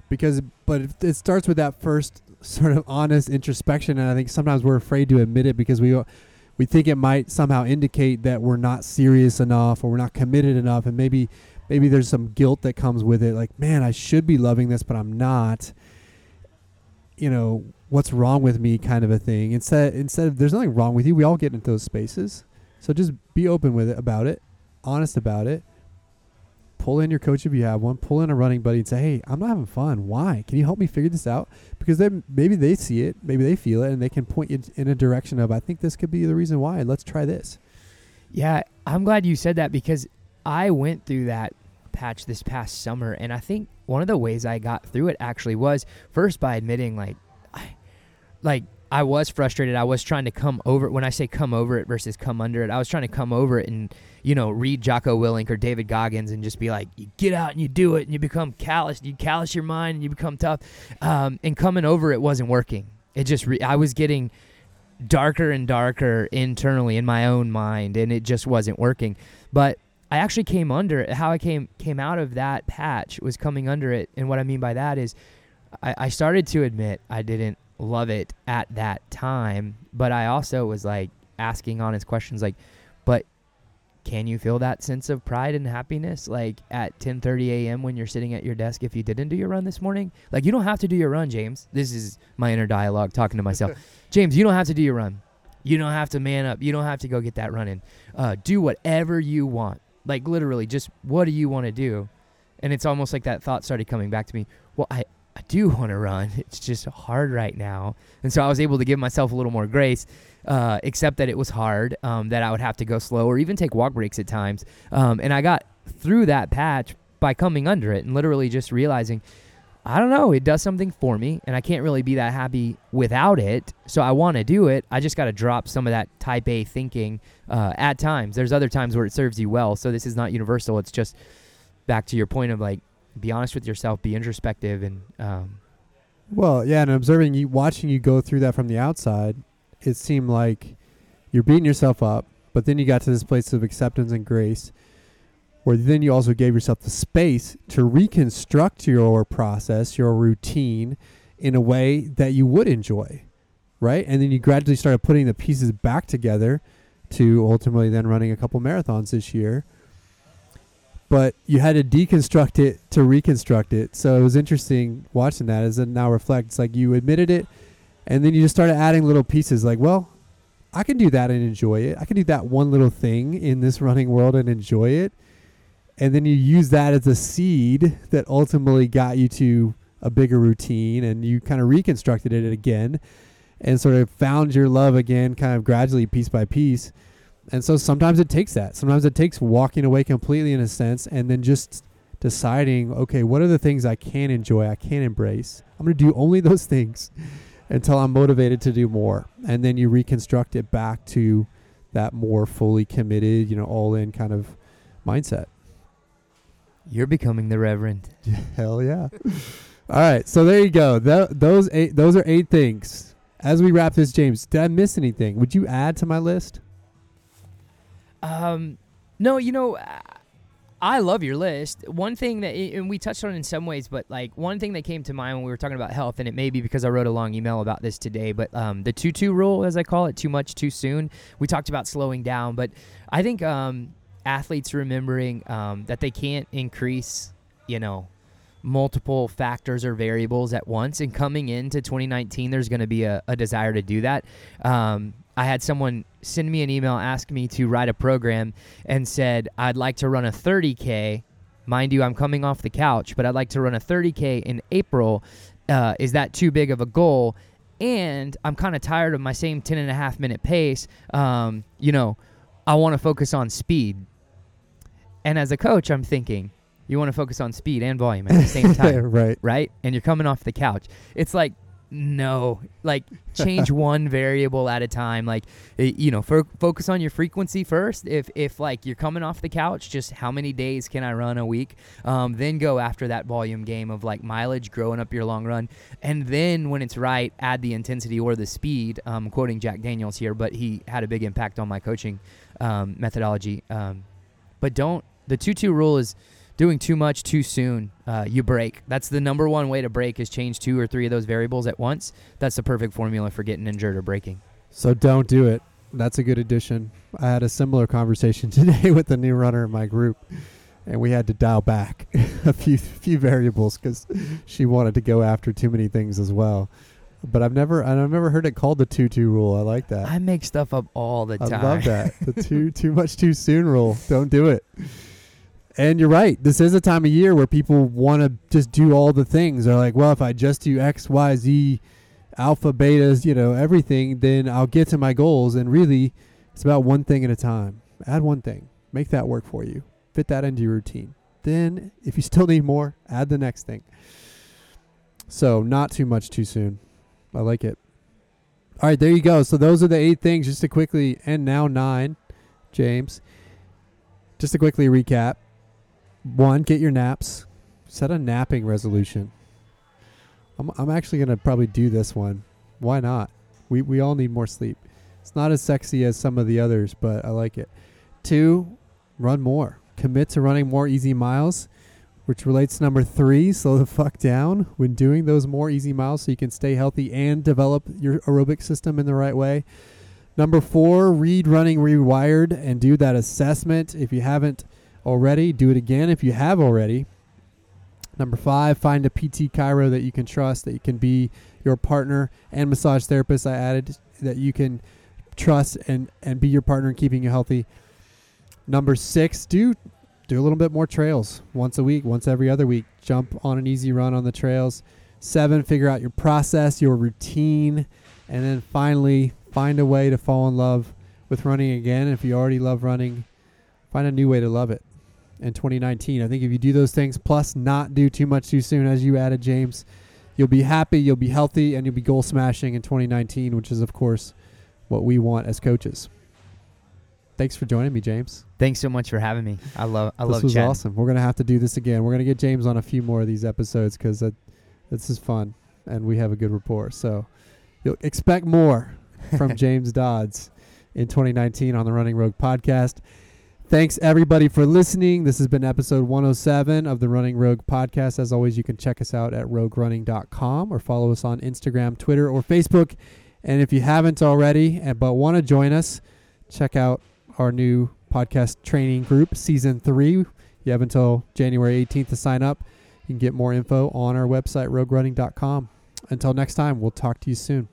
Because, but it starts with that first [LAUGHS] sort of honest introspection, and I think sometimes we're afraid to admit it because we we think it might somehow indicate that we're not serious enough or we're not committed enough, and maybe maybe there's some guilt that comes with it, like man, I should be loving this, but I'm not you know, what's wrong with me kind of a thing. Instead, instead of there's nothing wrong with you. We all get into those spaces. So just be open with it about it, honest about it. Pull in your coach if you have one. Pull in a running buddy and say, "Hey, I'm not having fun. Why? Can you help me figure this out?" Because then maybe they see it, maybe they feel it, and they can point you in a direction of, "I think this could be the reason why. Let's try this." Yeah, I'm glad you said that because I went through that patch this past summer, and I think one of the ways I got through it actually was first by admitting like I like I was frustrated. I was trying to come over when I say come over it versus come under it. I was trying to come over it and you know read Jocko Willink or David Goggins and just be like, you get out and you do it and you become callous. You callous your mind and you become tough. Um, and coming over it wasn't working. It just re- I was getting darker and darker internally in my own mind, and it just wasn't working. But I actually came under it. How I came came out of that patch was coming under it, and what I mean by that is, I, I started to admit I didn't love it at that time, but I also was like asking honest questions, like, but can you feel that sense of pride and happiness like at 10:30 a.m. when you're sitting at your desk if you didn't do your run this morning? Like you don't have to do your run, James. This is my inner dialogue talking to myself. [LAUGHS] James, you don't have to do your run. You don't have to man up. You don't have to go get that running. Uh, do whatever you want. Like literally, just what do you want to do? And it's almost like that thought started coming back to me. Well, I I do want to run. It's just hard right now. And so I was able to give myself a little more grace, uh, except that it was hard, um, that I would have to go slow or even take walk breaks at times. Um, and I got through that patch by coming under it and literally just realizing, I don't know, it does something for me, and I can't really be that happy without it. So I want to do it. I just got to drop some of that type A thinking uh, at times. There's other times where it serves you well. So this is not universal. It's just back to your point of like, be honest with yourself, be introspective, and. Um, well, yeah, and observing you, watching you go through that from the outside, it seemed like you're beating yourself up, but then you got to this place of acceptance and grace where then you also gave yourself the space to reconstruct your process, your routine in a way that you would enjoy, right? And then you gradually started putting the pieces back together to ultimately then running a couple marathons this year. But you had to deconstruct it to reconstruct it. So it was interesting watching that as it now reflects like you admitted it and then you just started adding little pieces like, well, I can do that and enjoy it. I can do that one little thing in this running world and enjoy it and then you use that as a seed that ultimately got you to a bigger routine and you kind of reconstructed it again and sort of found your love again kind of gradually piece by piece and so sometimes it takes that sometimes it takes walking away completely in a sense and then just deciding okay what are the things i can enjoy i can embrace i'm going to do only [LAUGHS] those things until i'm motivated to do more and then you reconstruct it back to that more fully committed you know all in kind of mindset you're becoming the Reverend. [LAUGHS] Hell yeah. [LAUGHS] All right, so there you go. Th- those eight, those are eight things. As we wrap this, James, did I miss anything? Would you add to my list? Um, no. You know, I love your list. One thing that, and we touched on in some ways, but like one thing that came to mind when we were talking about health, and it may be because I wrote a long email about this today, but um, the 2 2 rule, as I call it, too much too soon. We talked about slowing down, but I think um, athletes remembering um, that they can't increase, you know, multiple factors or variables at once. And coming into 2019, there's going to be a, a, desire to do that. Um, I had someone send me an email, ask me to write a program, and said, I'd like to run a 30K. Mind you, I'm coming off the couch, but I'd like to run a 30K in April. Uh, is that too big of a goal? And I'm kind of tired of my same 10 and a half minute pace. Um, you know, I want to focus on speed. And as a coach, I'm thinking, you want to focus on speed and volume at the same [LAUGHS] time. right. Right? And you're coming off the couch. It's like no. Like change [LAUGHS] one variable at a time. Like eh, you know fo- focus on your frequency first. If if like you're coming off the couch just how many days can i run a week? Um, then go after that volume game of like mileage growing up your long run. And then when it's right add the intensity or the speed. Um, quoting jack daniels here but he had a big impact on my coaching um, methodology. Um, but don't the 2-2 rule is doing too much too soon, uh, you break. That's the number one way to break is change two or three of those variables at once. That's the perfect formula for getting injured or breaking. So don't do it. That's a good addition. I had a similar conversation [LAUGHS] today with the new runner in my group, and we had to dial back [LAUGHS] a few few variables because she wanted to go after too many things as well. But I've never I've never heard it called the two two rule. I like that. I make stuff up all the time. I love that. The two [LAUGHS] too much too soon rule. Don't do it. And you're right. This is a time of year where people want to just do all the things. They're like, well, if I just do X, Y, Z, alpha, betas, you know, everything, then I'll get to my goals. And really, it's about one thing at a time. Add one thing, make that work for you, fit that into your routine. Then, if you [LAUGHS] still need more, add the next thing. So, not too much too soon. I like it. All right, there you go. So, those are the eight things just to quickly, and now nine, James. Just to quickly recap one, get your naps. Set a napping resolution. I'm I'm actually gonna probably do this one. Why not? We we all need more sleep. It's not as sexy as some of the others, but I like it. Two, run more. Commit to running more easy miles, which relates to number three, [LAUGHS] slow the fuck down when doing those more easy miles so you can stay healthy and develop your aerobic system in the right way. Number four, read Running Rewired and do that assessment. If you haven't already, do it again if you have already. Number five, find a PT chiro that you can trust, that you can be your partner and massage therapist. I added that you can trust and, and be your partner in keeping you healthy. Number six, do do a little bit more trails once a week, once every other week. Jump on an easy run on the trails. Seven, figure out your process, your routine. And then finally, find a way to fall in love with running again. If you already love running, find a new way to love it in 2019. I think if you do those things, plus not do too much too soon, as you added, James, you'll be happy, you'll be healthy, and you'll be goal smashing in 2019, which is, of course, what we want as coaches. Thanks for joining me, James. Thanks so much for having me. I love. I love. this love. was chatting. awesome. We're gonna have to do this again. We're gonna get James on a few more of these episodes because this is fun and we have a good rapport. So you'll expect more [LAUGHS] from James Dodds in 2019 on the Running Rogue podcast. Thanks everybody for listening. This has been episode 107 of the Running Rogue podcast. As always, you can check us out at roguerunning.com or follow us on Instagram, Twitter, or Facebook. And if you haven't already eh, but want to join us, check out our new podcast training group, season three. You have until January 18th to sign up. You can get more info on our website, roguerunning.com. Until next time, we'll talk to you soon.